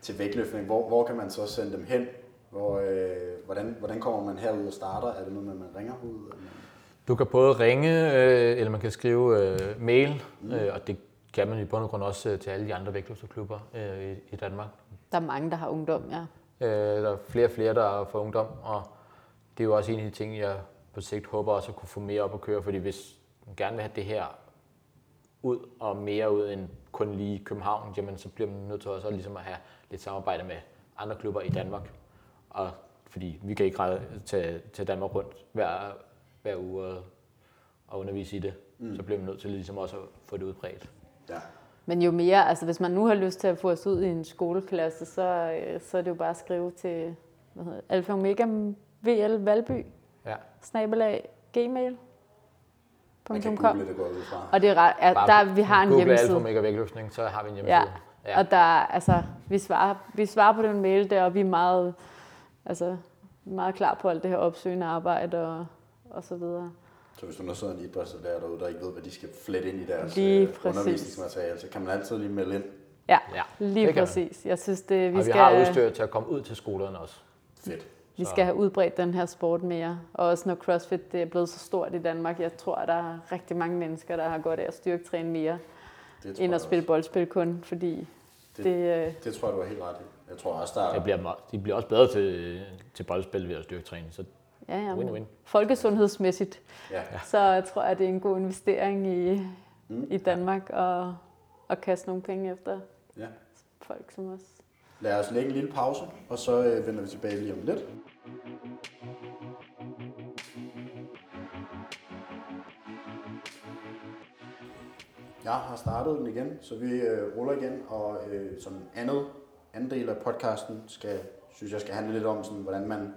til vægtløftning. Hvor, hvor kan man så sende dem hen? Hvor, øh, hvordan, hvordan kommer man herud og starter? Er det noget med, at man ringer ud? Eller du kan både ringe, øh, eller man kan skrive øh, mail, øh, og det kan man i bund og grund også øh, til alle de andre vægtløfterklubber øh, i, i Danmark. Der er mange, der har ungdom, ja. Øh, der er flere og flere, der får ungdom, og det er jo også en af de ting, jeg på sigt håber også at kunne få mere op at køre, fordi hvis man gerne vil have det her ud, og mere ud end kun lige København, jamen så bliver man nødt til også at, ligesom at have lidt samarbejde med andre klubber i Danmark. Og fordi vi kan ikke til, til Danmark rundt hver, hver uge og, og undervise i det, mm. så bliver man nødt til ligesom også at få det udbredt. Ja. Men jo mere, altså hvis man nu har lyst til at få os ud i en skoleklasse, så, øh, så er det jo bare at skrive til hvad hedder, Alfa Omega VL Valby, Ja. snabelag, gmail. Man kan google det, ud fra. Og det er ret, ja, Bare der, vi har en Google Alfa hjemmeside. Omega vægtløftning, så har vi en hjemmeside. Ja, Ja. Og der, altså, vi svarer, vi svarer på den mail der, og vi er meget, altså, meget klar på alt det her opsøgende arbejde og, og så videre. Så hvis du nu sidder en idrætslærer derude, der ikke ved, hvad de skal flette ind i deres lige øh, undervisningsmateriale, så kan man altid lige melde ind. Ja, ja lige præcis. Jeg synes, det, vi, og vi skal... har udstyr til at komme ud til skolerne også. Fedt. Vi skal have udbredt den her sport mere. Og også når CrossFit det er blevet så stort i Danmark. Jeg tror, at der er rigtig mange mennesker, der har godt af at styrketræne mere, end at spille boldspil kun. Fordi det, det, øh... det tror jeg, du har helt ret i. Jeg tror også, der er... Det bliver, de bliver også bedre til, til boldspil ved at styrketræne. Så ja, ja. Win-win. Folkesundhedsmæssigt, ja. så jeg tror jeg, det er en god investering i, mm. i Danmark at, at kaste nogle penge efter ja. folk som os. Lad os lægge en lille pause, og så øh, vender vi tilbage lige om lidt. Jeg har startet den igen, så vi øh, ruller igen, og øh, som andet, anden del af podcasten skal, synes jeg skal handle lidt om, sådan, hvordan man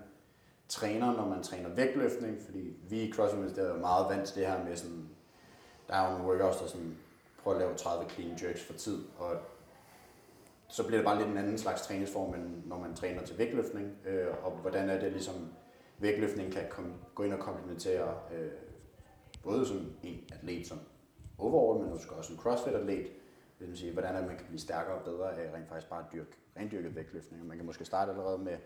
træner, når man træner vægtløftning, fordi vi i CrossFit Ministeriet er meget vant til det her med sådan, der er jo nogle workouts, der sådan, prøver at lave 30 clean jerks for tid, og så bliver det bare lidt en anden slags træningsform, end når man træner til vægtløftning, øh, og hvordan er det ligesom, vægtløftning kan kom, gå ind og komplementere øh, både som en atlet som overall, men måske også en crossfit-atlet, det vil sige, hvordan er man kan blive stærkere og bedre af rent faktisk bare at dyrke rendyrket vægtløftning. Man kan måske starte allerede med,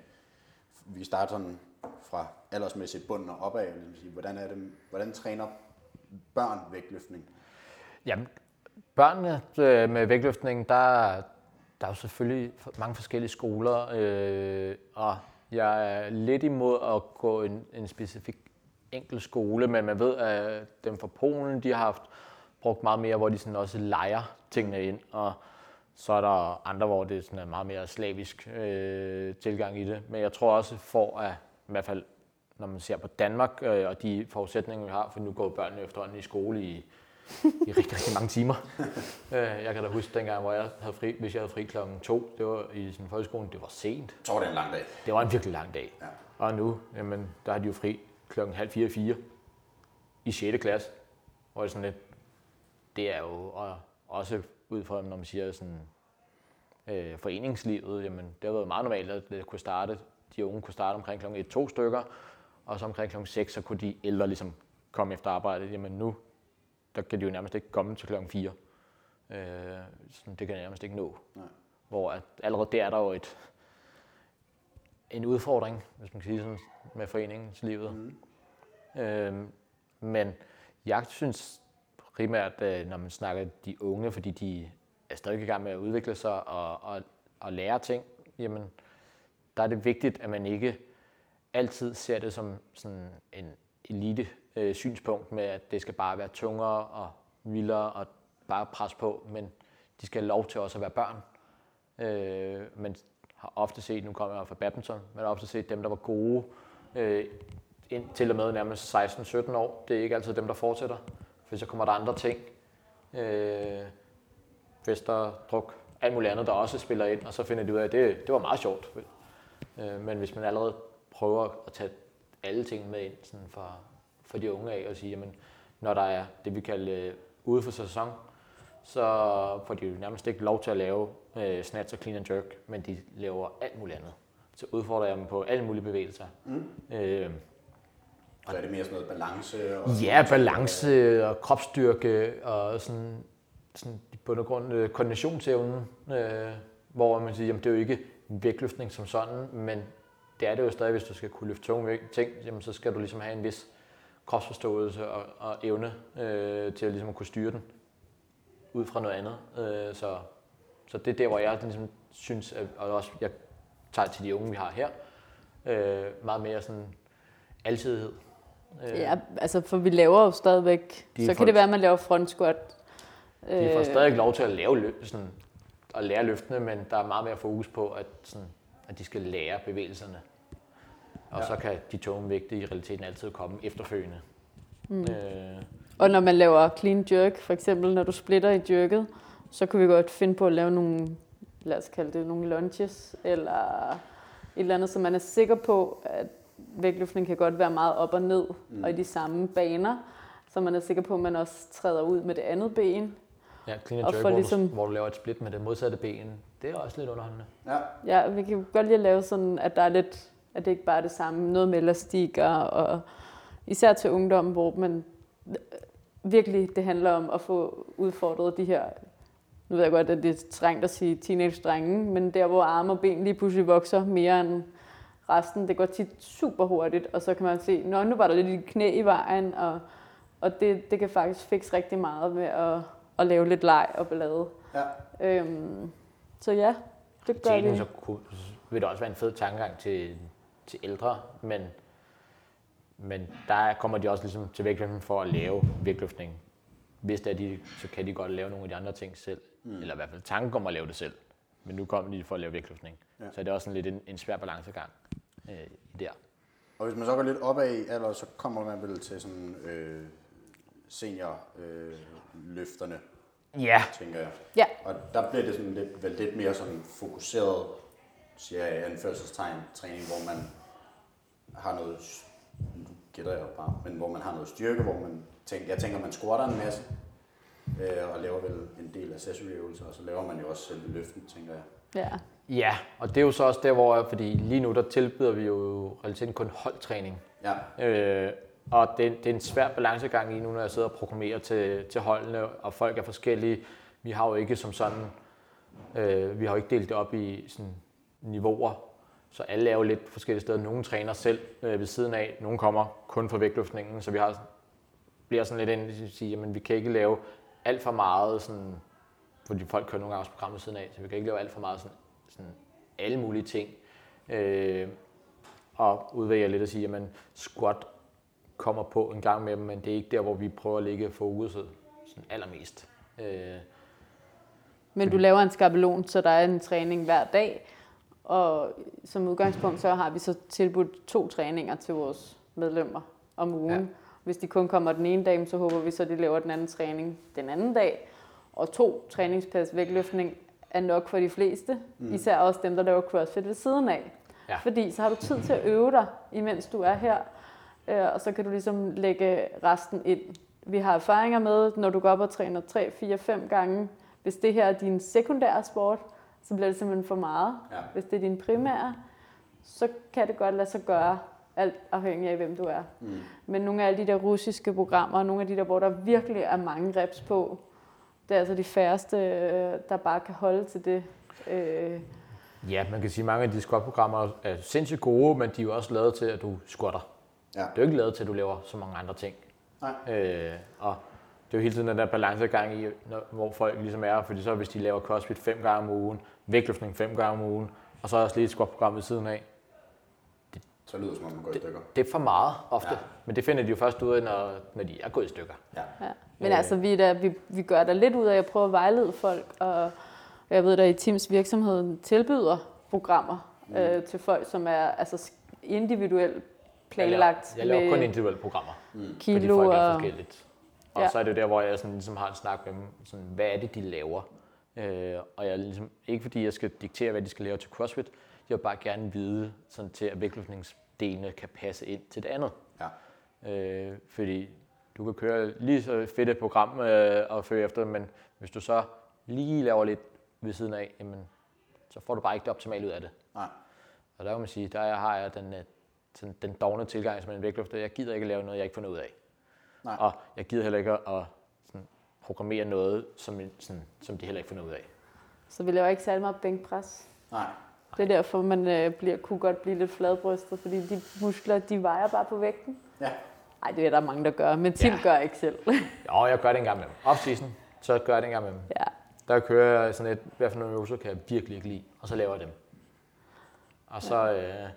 vi starter sådan fra aldersmæssigt bunden og opad, det vil sige, hvordan, er det, hvordan træner børn vægtløftning? Jamen, børnene øh, med vægtløftning, der, der er jo selvfølgelig mange forskellige skoler, øh, og jeg er lidt imod at gå en, en specifik enkelt skole, men man ved, at dem fra Polen, de har haft brugt meget mere, hvor de sådan også leger tingene ind, og så er der andre, hvor det sådan er meget mere slavisk øh, tilgang i det. Men jeg tror også for at, i hvert fald når man ser på Danmark øh, og de forudsætninger, vi har, for nu går børnene efterhånden i skole i i rigtig, rigtig mange timer. <laughs> Øh, jeg kan da huske dengang, hvor jeg havde fri, hvis jeg havde fri klokken to, det var i sin folkeskole, det var sent. Så var det en lang dag. Det var en virkelig lang dag. Ja. Og nu, jamen, der har de jo fri klokken halv fire, fire i 6. klasse, hvor det sådan lidt, det er jo og også ud fra, når man siger sådan, øh, foreningslivet, jamen, det har været meget normalt, at det kunne starte, de unge kunne starte omkring klokken 1-2 stykker, og så omkring klokken 6, så kunne de ældre ligesom komme efter arbejde. Jamen nu der kan de jo nærmest ikke komme til klokken 4. Øh, sådan, det kan de nærmest ikke nå. Nej. Hvor at allerede der er der jo et, en udfordring, hvis man kan sige sådan, med foreningslivet. Mm. Øh, men jeg synes primært, øh, når man snakker de unge, fordi de er stadig i gang med at udvikle sig og, og, og lære ting, jamen, der er det vigtigt, at man ikke altid ser det som sådan en elite øh, synspunkt med, at det skal bare være tungere og vildere og bare presse på, men de skal have lov til også at være børn. Øh, men har ofte set, nu kommer jeg fra badminton, men har ofte set dem, der var gode øh, ind til og med nærmest 16-17 år. Det er ikke altid dem, der fortsætter, for så kommer der andre ting. Øh, fester, druk, alt muligt andet, der også spiller ind, og så finder de ud af, at det, det var meget sjovt. Øh, men hvis man allerede prøver at tage alle ting med ind sådan fra, for de unge af og sige, jamen, når der er det, vi kalder øh, ude for sæson, så får de jo nærmest ikke lov til at lave øh, snatch og clean and jerk, men de laver alt muligt andet. Så udfordrer jeg dem på alle mulige bevægelser. Mm. Øh, så er det mere sådan noget balance? Og ja, balance og kropsstyrke og sådan, sådan på grund øh, koordinationsevnen, øh, hvor man siger, jamen det er jo ikke vægtløftning som sådan, men det er det jo stadig, hvis du skal kunne løfte tunge ting, jamen så skal du ligesom have en vis kropsforståelse og, og evne øh, til at, ligesom kunne styre den ud fra noget andet. Øh, så, så det er der, hvor jeg ligesom synes, at, og også jeg tager til de unge, vi har her, øh, meget mere sådan altidighed. Øh, ja, altså for vi laver jo stadigvæk, så kan det være, at man laver front squat. De får øh, stadig lov til at lave løb, sådan, at lære løftene, men der er meget mere fokus på, at, sådan, at de skal lære bevægelserne. Og ja. så kan de tunge vægte i realiteten altid komme efterfølgende. Mm. Øh. Og når man laver clean jerk, for eksempel når du splitter i jerket, så kan vi godt finde på at lave nogle, lad os kalde det nogle lunges, eller et eller andet, så man er sikker på, at vægtløftning kan godt være meget op og ned, mm. og i de samme baner, så man er sikker på, at man også træder ud med det andet ben. Ja, clean Og and jerk, for hvor, ligesom- du, hvor du laver et split med det modsatte ben. Det er også lidt underholdende. Ja. Ja, vi kan godt lide at lave sådan, at der er lidt, at det ikke bare er det samme. Noget med elastikker, og især til ungdommen, hvor man øh, virkelig, det handler om at få udfordret de her, nu ved jeg godt, at det er strengt at sige teenage-drenge, men der, hvor arme og ben lige pludselig vokser mere end resten, det går tit super hurtigt, og så kan man se, nå, nu var der lidt knæ i vejen, og, og det, det kan faktisk fikse rigtig meget med at, at lave lidt leg og ballade. ja. Øhm, så ja, det gør Teknisk vi. så kunne, vil det også være en fed tankegang til, til ældre, men, men der kommer de også ligesom til vægtløftning for at lave vægtløftning. Hvis det er de, så kan de godt lave nogle af de andre ting selv. Mm. Eller i hvert fald tanken om at lave det selv. Men nu kommer de for at lave vægtløftning. Ja. Ja. Så det er også sådan lidt en, en svær balancegang øh, der. Og hvis man så går lidt opad i alder, så kommer man vel til sådan øh, senior øh, løfterne, Ja. tænker jeg. Ja, Og der bliver det sådan lidt, vel lidt mere sådan fokuseret, siger jeg, anførselstegn, træning, hvor man har noget, nu gætter jeg bare, men hvor man har noget styrke, hvor man tænker, jeg tænker, man squatter en masse, øh, og laver vel en del accessory-øvelser, og så laver man jo også selve løften, tænker jeg. ja. Ja, og det er jo så også der, hvor, fordi lige nu der tilbyder vi jo realiteten kun holdtræning. Ja, Øh, og det, det er en svær balancegang lige nu, når jeg sidder og programmerer til, til holdene, og folk er forskellige. Vi har jo ikke som sådan, øh, vi har jo ikke delt det op i sådan, niveauer, så alle er jo lidt forskellige steder. Nogle træner selv øh, ved siden af, nogle kommer kun fra vægtløftningen, så vi har, bliver sådan lidt ind at sige, at vi kan ikke lave alt for meget, sådan, fordi folk kører nogle gange også programmet ved siden af, så vi kan ikke lave alt for meget sådan, sådan alle mulige ting. Øh, og udvælger lidt at sige, at squat kommer på en gang med dem, men det er ikke der, hvor vi prøver at lægge fokuset sådan allermest. Øh, Men du laver en skabelon, så der er en træning hver dag. Og som udgangspunkt, så har vi så tilbudt to træninger til vores medlemmer om ugen. Ja. Hvis de kun kommer den ene dag, så håber vi så, at de laver den anden træning den anden dag. Og to træningspas vægtløftning er nok for de fleste. Mm. Især også dem, der laver crossfit ved siden af. Ja. Fordi så har du tid til at øve dig, imens du er her. Øh, og så kan du ligesom lægge resten ind. Vi har erfaringer med, når du går op og træner 3, 4, 5 gange. Hvis det her er din sekundære sport, så bliver det simpelthen for meget. Ja. Hvis det er din primære, så kan det godt lade sig gøre, alt afhængig af, hvem du er. Mm. Men nogle af alle de der russiske programmer, nogle af de der, hvor der virkelig er mange reps på, det er altså de færreste, øh, der bare kan holde til det. Øh, ja, man kan sige, at mange af de squat-programmer er sindssygt gode, men de er jo også lavet til, at du squatter. Ja. Det er jo ikke lavet til, at du laver så mange andre ting. Nej. Øh, og det er jo hele tiden den der balancegang i, når, hvor folk ligesom er, fordi så hvis de laver crossfit fem gange om ugen, vægtløftning fem gange om ugen, og så også lige et squat-program ved siden af, Så lyder det, som om man går i stykker. det er for meget ofte. Ja. Men det finder de jo først ud af, når, når de er gået i stykker. Ja. Ja. Men Øh. altså, vi, er der, vi, vi gør der lidt ud af at prøve at vejlede folk, og jeg ved, at i Teams virksomheden tilbyder programmer mm. øh, til folk, som er altså, individuelt planlagt Jeg laver, jeg laver kun med individuelle programmer, fordi kilo folk er forskelligt. Og Ja. så er det jo der, hvor jeg sådan, ligesom har en snak med dem, sådan, hvad er det, de laver? Øh, og jeg er ligesom, ikke fordi jeg skal diktere, hvad de skal lave til CrossFit, jeg vil bare gerne vide, sådan til at vægtløftningsdelene kan passe ind til det andet. Ja. Øh, fordi du kan køre lige så fedt et program øh, og føre efter, men hvis du så lige laver lidt ved siden af, jamen, så får du bare ikke det optimale ud af det. Nej. Og der kan man sige, der har jeg den, sådan, den dogne tilgang som en vægtløfter. Jeg gider ikke at lave noget, jeg ikke får noget ud af. Nej. Og jeg gider heller ikke at sådan, programmere noget, som, sådan, som de heller ikke får noget ud af. Så vi laver ikke særlig meget bænkpres. Nej. Det er derfor, man øh, bliver, kunne godt blive lidt fladbrystet, fordi de muskler, de vejer bare på vægten. Ja. Nej, det er der mange, der gør, men Tim Ja. gør ikke selv. Jo, jeg gør det engang med dem. Off-season, så gør jeg det engang med dem. ja. Der kører jeg sådan et, hvad for nogle øvelser kan jeg virkelig ikke lide, og så laver jeg dem. Og så, øh,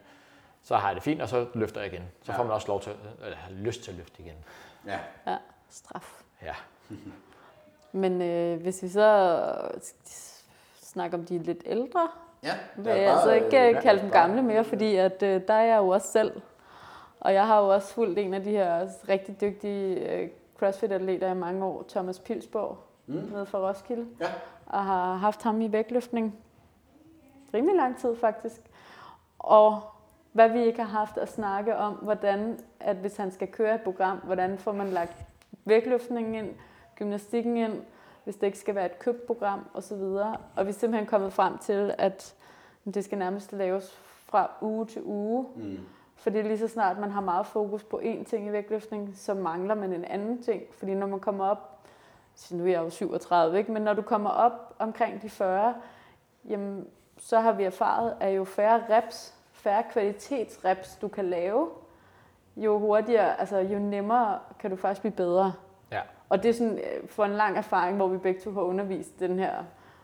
så har jeg det fint, og så løfter jeg igen. Så Ja. får man også lov til, eller har lyst til at løfte igen. Ja. ja, straf. Ja. Men øh, hvis vi så snakker om de lidt ældre, Ja. vil jeg altså ikke øh, kalde dem gamle mere, fordi at, øh, der er jeg jo også selv. Og jeg har jo også fulgt en af de her rigtig dygtige øh, CrossFit-atleter i mange år, Thomas Pilsborg, Mm. nede fra Roskilde. Ja. Og har haft ham i vægtløftning rimelig lang tid faktisk. Og hvad vi ikke har haft at snakke om, hvordan, at hvis han skal køre et program, hvordan får man lagt vægtløftningen ind, gymnastikken ind, hvis det ikke skal være et købt program osv. Og vi er simpelthen kommet frem til, at det skal nærmest laves fra uge til uge. Mm. Fordi lige så snart man har meget fokus på én ting i vægtløftning, så mangler man en anden ting. Fordi når man kommer op, så nu er jeg jo 37, ikke? men når du kommer op omkring de 40, jamen, så har vi erfaret, at jo færre reps, færre kvalitetsreps du kan lave, jo hurtigere, altså jo nemmere kan du faktisk blive bedre. Ja. Og det er sådan øh, for en lang erfaring, hvor vi begge to har undervist den her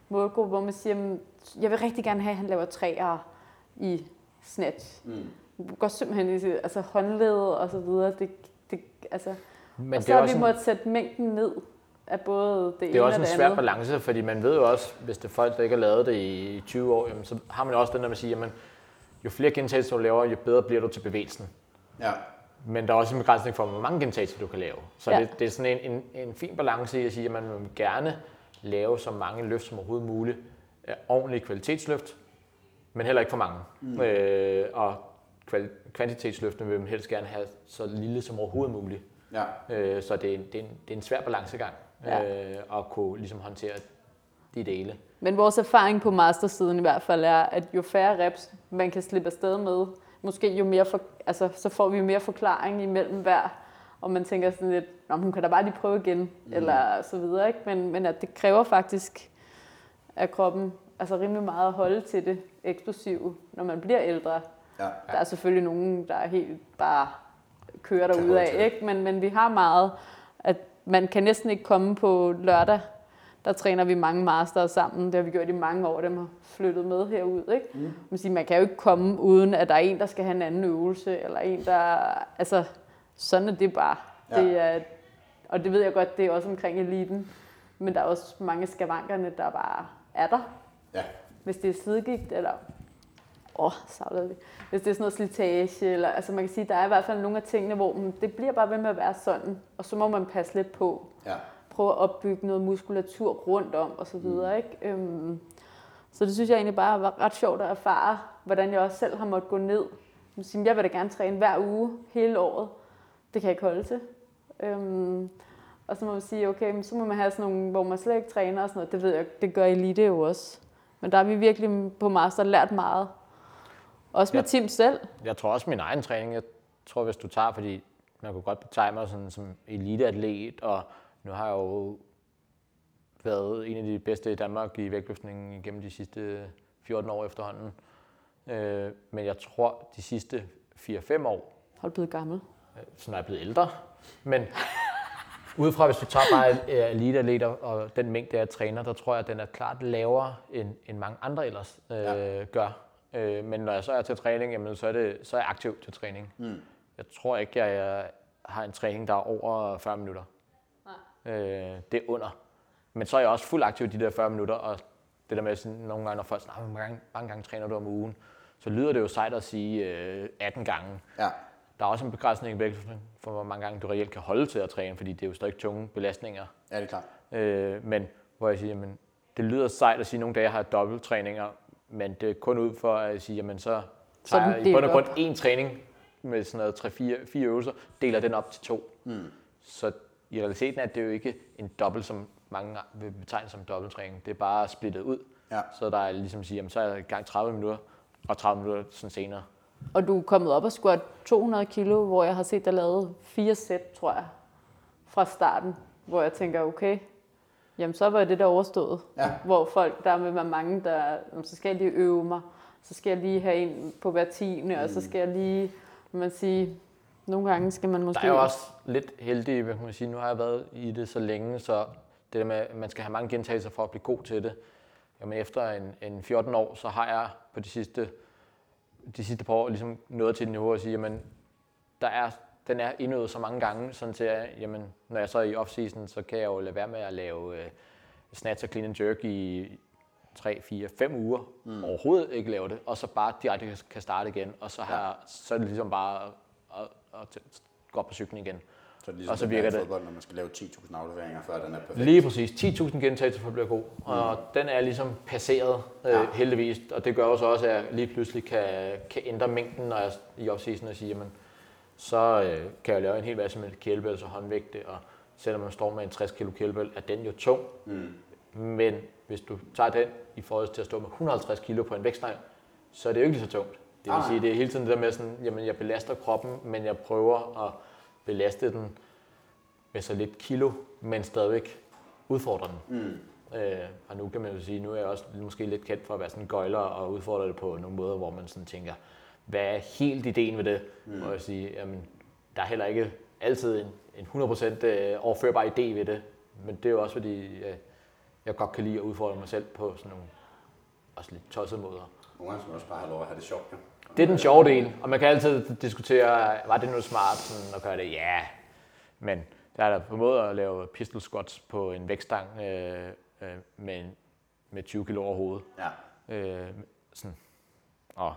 målgruppe, hvor man siger, "Men jeg vil rigtig gerne have, at han laver træer i snatch. Mm. Går simpelthen i altså håndled og så videre. Det, det, altså, Men og det så er har også vi en- måttet sætte mængden ned af både det, Det ene er og også en det svær andet. balance, fordi man ved jo også, hvis det er folk, der ikke har lavet det i 20 år, jamen, så har man jo også den der med at sige, jamen, jo flere gentagelser du laver, jo bedre bliver du til bevægelsen. Ja. Men der er også en begrænsning for, hvor mange gentagelser du kan lave. Så Ja. det, det er sådan en, en, en fin balance i at sige, at man vil gerne lave så mange løft som overhovedet muligt. Øh, Ordentlige kvalitetsløft, men heller ikke for mange. Mm. Øh, og kvantitetsløftene vil man helst gerne have så lille som overhovedet muligt. Ja. Øh, så det er, en, det, er en, det er en svær balancegang Ja. øh, at kunne ligesom håndtere de dele. Men vores erfaring på mastersiden i hvert fald er, at jo færre reps man kan slippe afsted med, måske jo mere for, altså, så får vi jo mere forklaring imellem hver, og man tænker sådan lidt, Nå, men hun kan da bare lige prøve igen, mm. eller så videre. Ikke? Men, men at det kræver faktisk af kroppen altså rimelig meget at holde til det eksplosive, når man bliver ældre. Ja. Der er selvfølgelig nogen, der er helt bare kører derude af, ikke? Men, men vi har meget, at man kan næsten ikke komme på lørdag. Der træner vi mange masters sammen. Det har vi gjort i mange år. Dem har flyttet med herud. Ikke? Mm. Man, siger, man kan jo ikke komme uden, at der er en, der skal have en anden øvelse, eller en, der... Altså, sådan er det bare. Ja. Det er, og det ved jeg godt, det er også omkring eliten. Men der er også mange skavankerne, der bare er der. Ja. Hvis det er slidgigt, eller åh, oh, savlede det. Hvis det er sådan noget slitage, eller altså man kan sige, der er i hvert fald nogle af tingene, hvor mm, det bliver bare ved med at være sådan, og så må man passe lidt på. Ja. Prøve at opbygge noget muskulatur rundt om, og så videre, ikke? Øhm, så det synes jeg egentlig bare var ret sjovt at erfare, hvordan jeg også selv har måttet gå ned. Jeg vil da gerne træne hver uge, hele året. Det kan jeg ikke holde til. Øhm, og så må man sige, okay, men så må man have sådan nogle, hvor man slet ikke træner og sådan noget. Det ved jeg, det gør elite jo også. Men der har vi virkelig på master lært meget. Også med Ja. Tim selv. Jeg tror også min egen træning, jeg tror hvis du tager, fordi man kunne godt betegne mig sådan, som eliteatlet, og nu har jeg jo været en af de bedste i Danmark i vægtløftning gennem de sidste 14 år efterhånden. Øh, men jeg tror, de sidste 4-5 år, Har du blevet gammel? øh, så når jeg er blevet ældre, men udefra, hvis du tager bare øh, eliteatleter og den mængde, jeg træner, der tror jeg, at den er klart lavere, end, end mange andre ellers øh, Ja. gør. Øh, men når jeg så er til træning, jamen, så, er det, så er jeg aktiv til træning. Mm. Jeg tror ikke, jeg, jeg har en træning, der er over 40 minutter. Øh, det er under. Men så er jeg også fuld aktiv de der 40 minutter, og det der med sådan, nogle gange, når folk siger, "Nå, hvor mange, mange gange træner du om ugen, så lyder det jo sejt at sige øh, 18 gange. Ja. Der er også en begrænsning i vægtløftning, for hvor mange gange du reelt kan holde til at træne, fordi det er jo stadig tunge belastninger. Ja, det er klart. Øh, men hvor jeg siger, jamen, det lyder sejt at sige, at nogle dage har jeg dobbelttræninger, men det er kun ud for at sige, jamen så Så er tager den jeg i bund og grund én træning med sådan noget 3-4 fire øvelser, deler den op til to. Mm. Så i realiteten er det jo ikke en dobbelt, som mange vil betegne som dobbelttræning. Det er bare splittet ud. Ja. Så der er ligesom at sige, jamen så er jeg i gang 30 minutter, og 30 minutter sådan senere. Og du er kommet op og squat 200 kilo, hvor jeg har set dig lavet fire sæt, tror jeg, fra starten. Hvor jeg tænker, okay, jamen så var det der overstået. Ja. Hvor folk, der vil være mange, der, "Jamen, så skal jeg lige øve mig, så skal jeg lige have en på hver tiende, mm. og så skal jeg lige, må man sige, nogle gange skal man måske... Der er jo også lidt heldig, hvad kan man sige, nu har jeg været i det så længe, så det der med, at man skal have mange gentagelser for at blive god til det. Jamen efter en, en 14 år, så har jeg på de sidste, de sidste par år ligesom nået til et niveau at sige, jamen der er, den er indøvet så mange gange, sådan til at, jamen, når jeg så er i off-season, så kan jeg jo lade være med at lave øh, snatch og clean and jerk i 3, 4, 5 uger, mm. overhovedet ikke lave det, og så bare direkte kan starte igen, og så, har, så er det ligesom bare at, at, at gå op på cyklen igen. Så det ligesom Og så virker det. fodbold, når man skal lave 10.000 afleveringer, før den er perfekt. Lige præcis. 10.000 gentagelser for at blive god. Og den er ligesom passeret, øh, Ja. heldigvis. Og det gør jo så også, at jeg lige pludselig kan, kan ændre mængden, når jeg i off-season og sige, jamen, så øh, kan jeg lave en hel masse med kettlebells og håndvægte. Og selvom man står med en 60 kg kettlebell, er den jo tung. Mm. Men hvis du tager den i forhold til at stå med 150 kg på en vægtstang, så er det jo ikke lige så tungt. Det vil Nej. sige, det er hele tiden det der med sådan, jamen jeg belaster kroppen, men jeg prøver at belaste den med så lidt kilo, men stadigvæk udfordre den. Mm. Øh, og nu kan man jo sige, nu er jeg også måske lidt kendt for at være sådan en gøjler og udfordre det på nogle måder, hvor man sådan tænker, hvad er helt ideen ved det? Mm. Og jeg sige, jamen, der er heller ikke altid en, en 100% øh, overførbar idé ved det, men det er jo også fordi, øh, jeg godt kan lide at udfordre mig selv på sådan nogle også lidt tossede måder. Nogle gange skal man også bare have lov at have det sjovt. Jo. Det er den sjove del, og man kan altid diskutere, var det nu smart sådan, at gøre det? Ja, men der er der på måde at lave pistol squats på en vægtstang øh, øh, med, med 20 kg over hovedet. Ja. Øh, sådan, og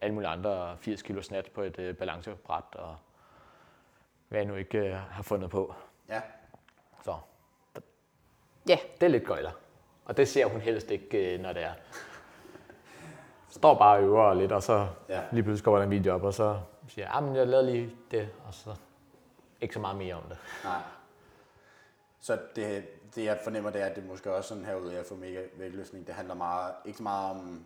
alle mulige andre 80 kg snat på et øh, balancebræt, og hvad jeg nu ikke øh, har fundet på. Ja. Så Ja, det er lidt gøjler. Og det ser hun helst ikke, øh, når det er. Står bare og øver lidt, og så Ja. lige pludselig kommer der en video op, og så siger jeg, at jeg lavede lige det, og så ikke så meget mere om det. Nej. Så det, det jeg fornemmer, det er, at det måske også sådan herude, jeg får mega vægtløsning. Det handler meget, ikke så meget om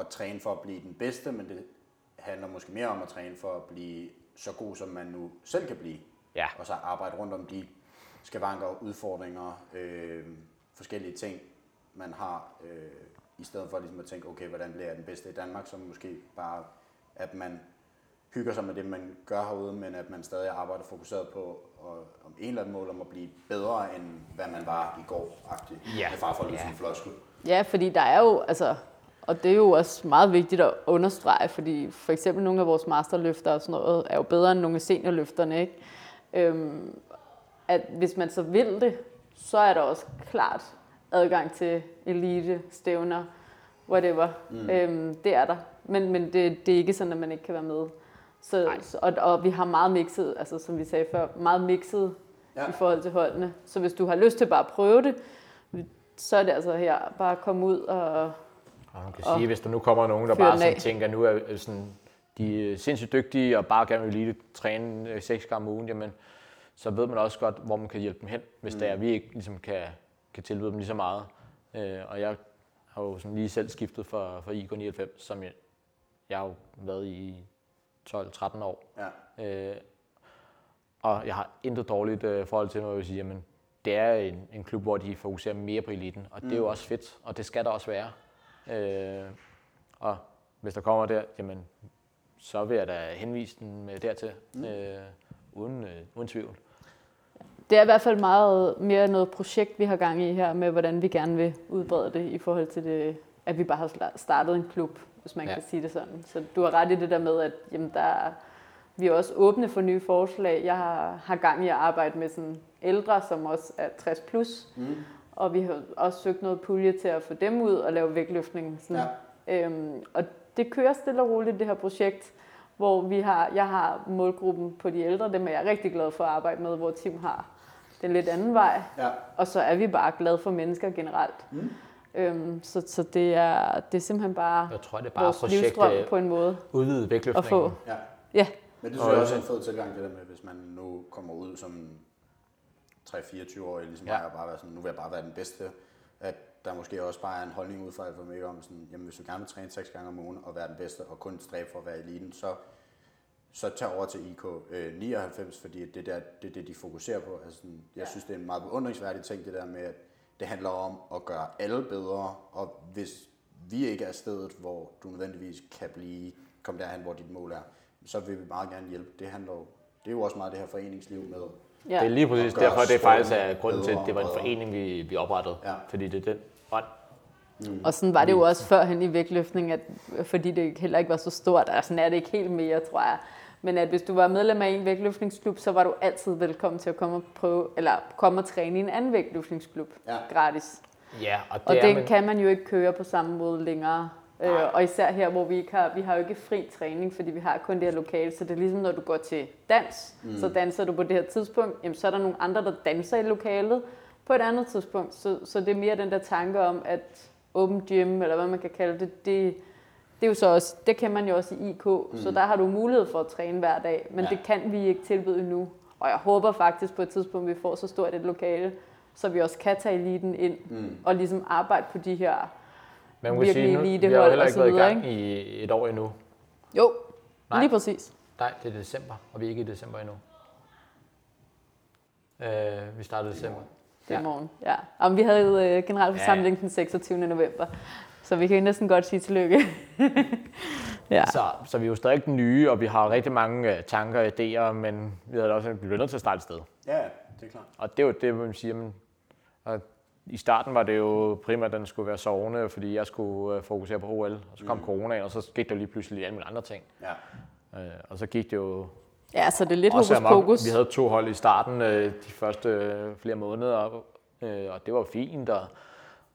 at træne for at blive den bedste, men det handler måske mere om at træne for at blive så god, som man nu selv kan blive. Ja. Og så arbejde rundt om de skavanker, udfordringer, øh, forskellige ting, man har, øh, i stedet for ligesom at tænke, okay, hvordan bliver jeg den bedste i Danmark, som måske bare, at man hygger sig med det, man gør herude, men at man stadig arbejder fokuseret på og, om en eller anden mål om at blive bedre, end hvad man var i går, agtigt. Ja. Med far for at Ja. en floskel. Ja, fordi der er jo, altså, og det er jo også meget vigtigt at understrege, fordi for eksempel nogle af vores masterløfter og sådan noget, er jo bedre end nogle af seniorløfterne, ikke? Øhm, at hvis man så vil det, så er der også klart adgang til elite, stævner, whatever. Mm. Øhm, det er der. Men, men det, det er ikke sådan, at man ikke kan være med. Så, og, og vi har meget mixet, altså som vi sagde før, meget mixet Ja. i forhold til holdene. Så hvis du har lyst til bare at prøve det, så er det altså her, bare komme ud og... Og man kan Og sige, hvis der nu kommer nogen, der bare sådan af. tænker, nu er øh, sådan, de er sindssygt dygtige og bare gerne vil lige træne øh, seks gange om ugen, jamen, så ved man også godt, hvor man kan hjælpe dem hen, hvis mm. det er, vi ikke ligesom kan, kan tilbyde dem lige så meget. Øh, og jeg har jo sådan lige selv skiftet fra, fra IK 99, som jeg, jeg har jo været i 12-13 år. Ja. Øh, og jeg har intet dårligt øh, forhold til, mig, jeg vil sige, jamen, det er en, en klub, hvor de fokuserer mere på eliten, og det er jo også fedt, og det skal der også være. Øh, og hvis der kommer der, jamen, så vil jeg da henvise den øh, dertil, mm. øh, uden, øh, uden tvivl. Det er i hvert fald meget mere noget projekt, vi har gang i her, med hvordan vi gerne vil udbrede det i forhold til det, at vi bare har startet en klub, hvis man Ja. ja. kan sige det sådan. Så du har ret i det der med, at jamen, der er, vi er også åbne for nye forslag. Jeg har, har gang i at arbejde med sådan ældre, som også er 60 plus, Mm. og vi har også søgt noget pulje til at få dem ud og lave vægtløftning. Sådan. Ja. Øhm, og det kører stille og roligt, det her projekt, hvor vi har, jeg har målgruppen på de ældre, dem er jeg rigtig glad for at arbejde med, hvor Tim har den lidt anden vej. Ja. Og så er vi bare glade for mennesker generelt. Mm. Øhm, så, så det, er, det er simpelthen bare Jeg tror, det er bare vores projekt livsdrøm på en måde udvidet at vægtløftning. få. ja. Ja, Men det synes Og jeg også er en fed tilgang, det der med, hvis man nu kommer ud som 3-24 år, ligesom Ja. mig, og bare være sådan, nu vil jeg bare være den bedste, at der måske også bare er en holdning ud fra Alfa Omega om sådan, jamen hvis du gerne vil træne seks gange om ugen og være den bedste, og kun stræbe for at være i eliten, så, så tag over til IK øh, 99, fordi det, der, det er det, de fokuserer på. Altså, sådan, jeg synes, det er en meget beundringsværdig ting, det der med, at det handler om at gøre alle bedre, og hvis vi ikke er stedet, hvor du nødvendigvis kan blive, komme derhen, hvor dit mål er, så vil vi meget gerne hjælpe. Det handler jo, det er jo også meget det her foreningsliv med. ja. Det er lige præcis derfor, det faktisk er grunden til, at det var en forening, vi, vi oprettede. Ja. Fordi det er den ånd. Og sådan var det jo også førhen i vægtløftning, at, fordi det heller ikke var så stort, og sådan er det ikke helt mere, tror jeg. Men at hvis du var medlem af en vægtløftningsklub, så var du altid velkommen til at komme og prøve, eller komme og træne i en anden vægtløftningsklub Ja. gratis. Ja, og det Og den men, kan man jo ikke køre på samme måde længere. Øh, og især her, hvor vi ikke har, vi har jo ikke fri træning, fordi vi har kun det her lokale. Så det er ligesom, når du går til dans, mm. så danser du på det her tidspunkt. Jamen, så er der nogle andre, der danser i lokalet på et andet tidspunkt. Så, så det er mere den der tanke om, at open gym, eller hvad man kan kalde det, det, det er jo så også, det kan man jo også i IK. Mm. Så der har du mulighed for at træne hver dag, men Ja. ja. det kan vi ikke tilbyde endnu. Og jeg håber faktisk på et tidspunkt, at vi får så stort et lokale, så vi også kan tage eliten ind mm. og ligesom arbejde på de her Men virkelig sige, nu, vi har elitehold heller ikke været i gang i et år endnu. Jo, Nej. lige præcis. Nej, det er december, og vi er ikke i december endnu. Øh, vi startede i december. Det er Ja. i morgen. Ja. Om vi havde øh, generalforsamling den 26. november. Så vi kan næsten godt sige tillykke. <laughs> ja. Så, så vi er jo stadig den nye, og vi har rigtig mange øh, tanker og idéer, men vi havde også vi bliver nødt til at starte et sted. Ja, det er klart. Og det er jo det, man siger. Men, og I starten var det jo primært, at den skulle være sovende, fordi jeg skulle øh, fokusere på OL. Og så kom mm. corona, og så gik der lige pludselig alle mulige andre ting. Ja. Øh, og så gik det jo ja, så det er lidt hokus pokus. Vi havde to hold i starten øh, de første øh, flere måneder, øh, og det var fint. Og,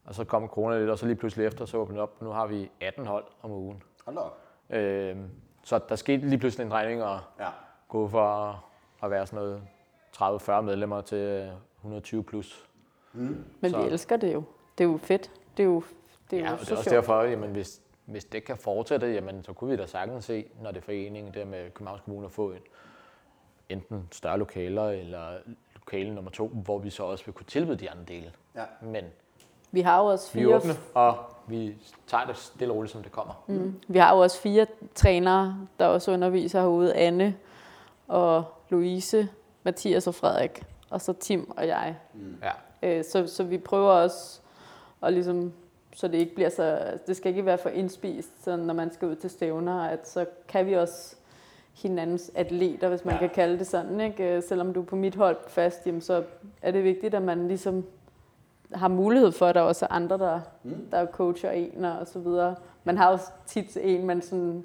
og så kom corona lidt, og så lige pludselig efter, så åbnede op. Nu har vi 18 hold om ugen. Hold op. Øh, så der skete lige pludselig en drejning og Ja. gå fra at være sådan noget 30-40 medlemmer til øh, 120 plus. Men så- vi elsker det jo. Det er jo fedt. Det er jo, det er Ja, jo og det så er også sjovt. derfor, jamen, hvis, hvis det kan fortsætte, jamen, så kunne vi da sagtens se, når det er foreningen der med Københavns Kommune at få en, enten større lokaler eller lokale nummer to, hvor vi så også vil kunne tilbyde de andre dele. Ja. Men Vi har jo også vi er fire, åbne, og vi tager det stille og roligt, som det kommer. mm, vi har jo også fire trænere, der også underviser herude. Anne og Louise, Mathias og Frederik. Og så Tim og jeg. Ja. Øh, så, så vi prøver også at ligesom, så det ikke bliver så, det skal ikke være for indspist, så når man skal ud til stævner, at så kan vi også hinandens atleter, hvis man Ja. ja. kan kalde det sådan. Ikke? Øh, Selvom du er på mit hold fast, jamen, så er det vigtigt, at man ligesom har mulighed for, at der også er andre, der, Mm. der coacher en og så videre. Man har jo tit en, man sådan,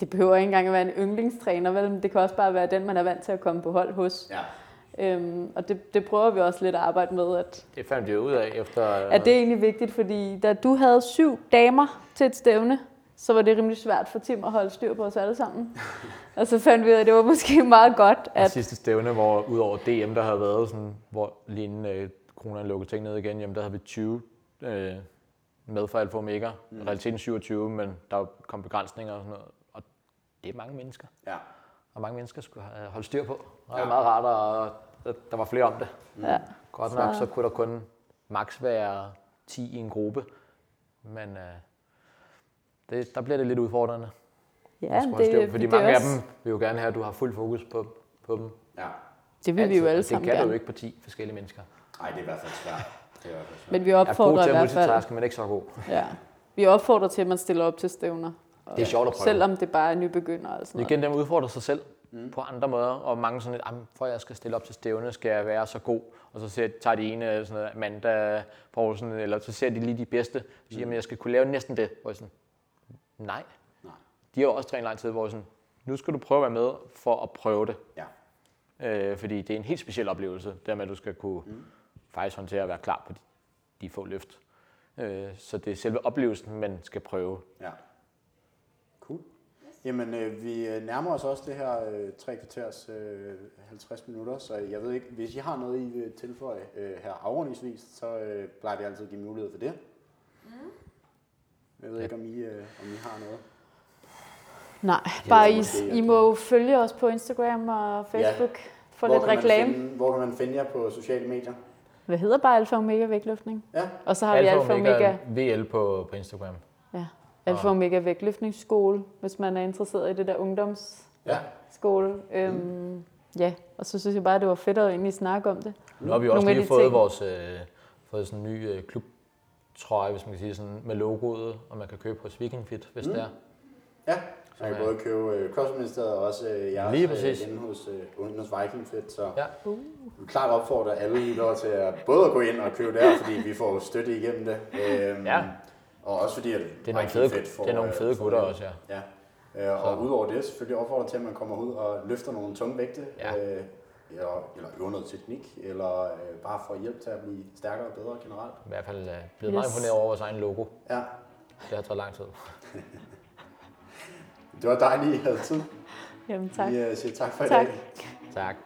det behøver ikke engang at være en yndlingstræner, vel? men det kan også bare være den, man er vant til at komme på hold hos. Ja. Øhm, og det, det prøver vi også lidt at arbejde med, at Det fandt vi ud af efter... er det egentlig vigtigt, fordi da du havde syv damer til et stævne, så var det rimelig svært for Tim at holde styr på os alle sammen. <laughs> og så fandt vi ud af, at det var måske meget godt, Det at sidste stævne, hvor udover DM, der havde været sådan, hvor lige inden øh, corona lukkede ting ned igen, jamen der havde vi 20 øh, med for Alfa Omega. Mm. Realiteten 27, men der kom begrænsninger og sådan noget. Og det er mange mennesker. Ja. Og mange mennesker skulle holdt styr på. Og det Ja. er meget rart, og der, der var flere om det. ja, Godt nok, så kunne der kun maks være 10 i en gruppe. Men øh, det, der bliver det lidt udfordrende. ja holde styr det, på, fordi det, mange af også, dem vil jo gerne have, at du har fuld fokus på, på dem. Ja. det vil vi jo alle og sammen Det kan du gerne. jo ikke på 10 forskellige mennesker. Ej, det er i hvert fald svært. Det er i hvert fald svært. Men vi Jeg er opfordrer til i at hvert fald, multitaske, men ikke så god. ja, vi opfordrer til, at man stiller op til stævner. Og Det er sjovt at prøve. Selvom det bare er nybegynder og sådan Det er igen dem udfordrer sig selv mm. på andre måder, og mange sådan lidt, "Jamen, for at jeg skal stille op til stævne, skal jeg være så god. Og så ser, tager de ene sådan noget, Amanda Poulsen, eller så ser de lige de bedste, og siger, mm. jeg skal kunne lave næsten det. Hvor jeg sådan, nej. Nej. De har også trænet lang tid, hvor jeg sådan, nu skal du prøve at være med for at prøve det. Ja. Øh, fordi det er en helt speciel oplevelse, der med, at du skal kunne mm. Faktisk håndtere at være klar på de, de få løft. Øh, så det er selve oplevelsen, man skal prøve. Ja. Cool. Jamen, øh, vi øh, nærmer os også det her øh, tre kvarters øh, 50 minutter, så jeg ved ikke, hvis I har noget, I vil tilføje øh, her afrundingsvis, så øh, plejer vi altid at give mulighed for det. Jeg ved ikke, om I, øh, om I har noget. Nej, Ja, bare I, I må følge os på Instagram og Facebook for Hvor lidt reklame. Finde, hvor kan man finde jer på sociale medier? Hvad hedder bare Alfa Omega vægtløftning? Ja, Og så har vi Alfa Omega, VL på, på Instagram. ja, Alfa Omega vægtløftningsskole, hvis man er interesseret i det der ungdomsskole. ja. Øhm, ja, og så synes jeg bare, at det var fedt at egentlig snakke om det. Nu har vi Nogle også af lige fået ting. vores øh, fået sådan en ny øh, klubtrøje, hvis man kan sige sådan, med logoet, og man kan købe hos Vikingfit, hvis Mm. det er. Ja, man kan både købe øh, CrossFit-ministeriet og også øh, jeres Lige øh, præcis. inde hos, øh, hos Viking Fit. Så Ja. Uh. klart opfordre alle lyttere til at både at gå ind og købe der, fordi vi får støtte igennem det. Øhm, Ja. Og også fordi, at Det er nogle fede, Fit får, det er nogle øh, fede får gutter det. også, ja. Ja. Øh, og udover det, selvfølgelig opfordrer til, at man kommer ud og løfter nogle tunge vægte. Ja. Øh, eller, eller øver noget teknik, eller øh, bare får hjælp til at blive stærkere og bedre generelt. I hvert fald øh, blevet meget Yes. imponeret over vores egen logo. Ja, Det har taget lang tid. <laughs> det var dejligt, at I havde tid. Jamen tak. Vi øh, siger tak for i Tak. dag. Tak.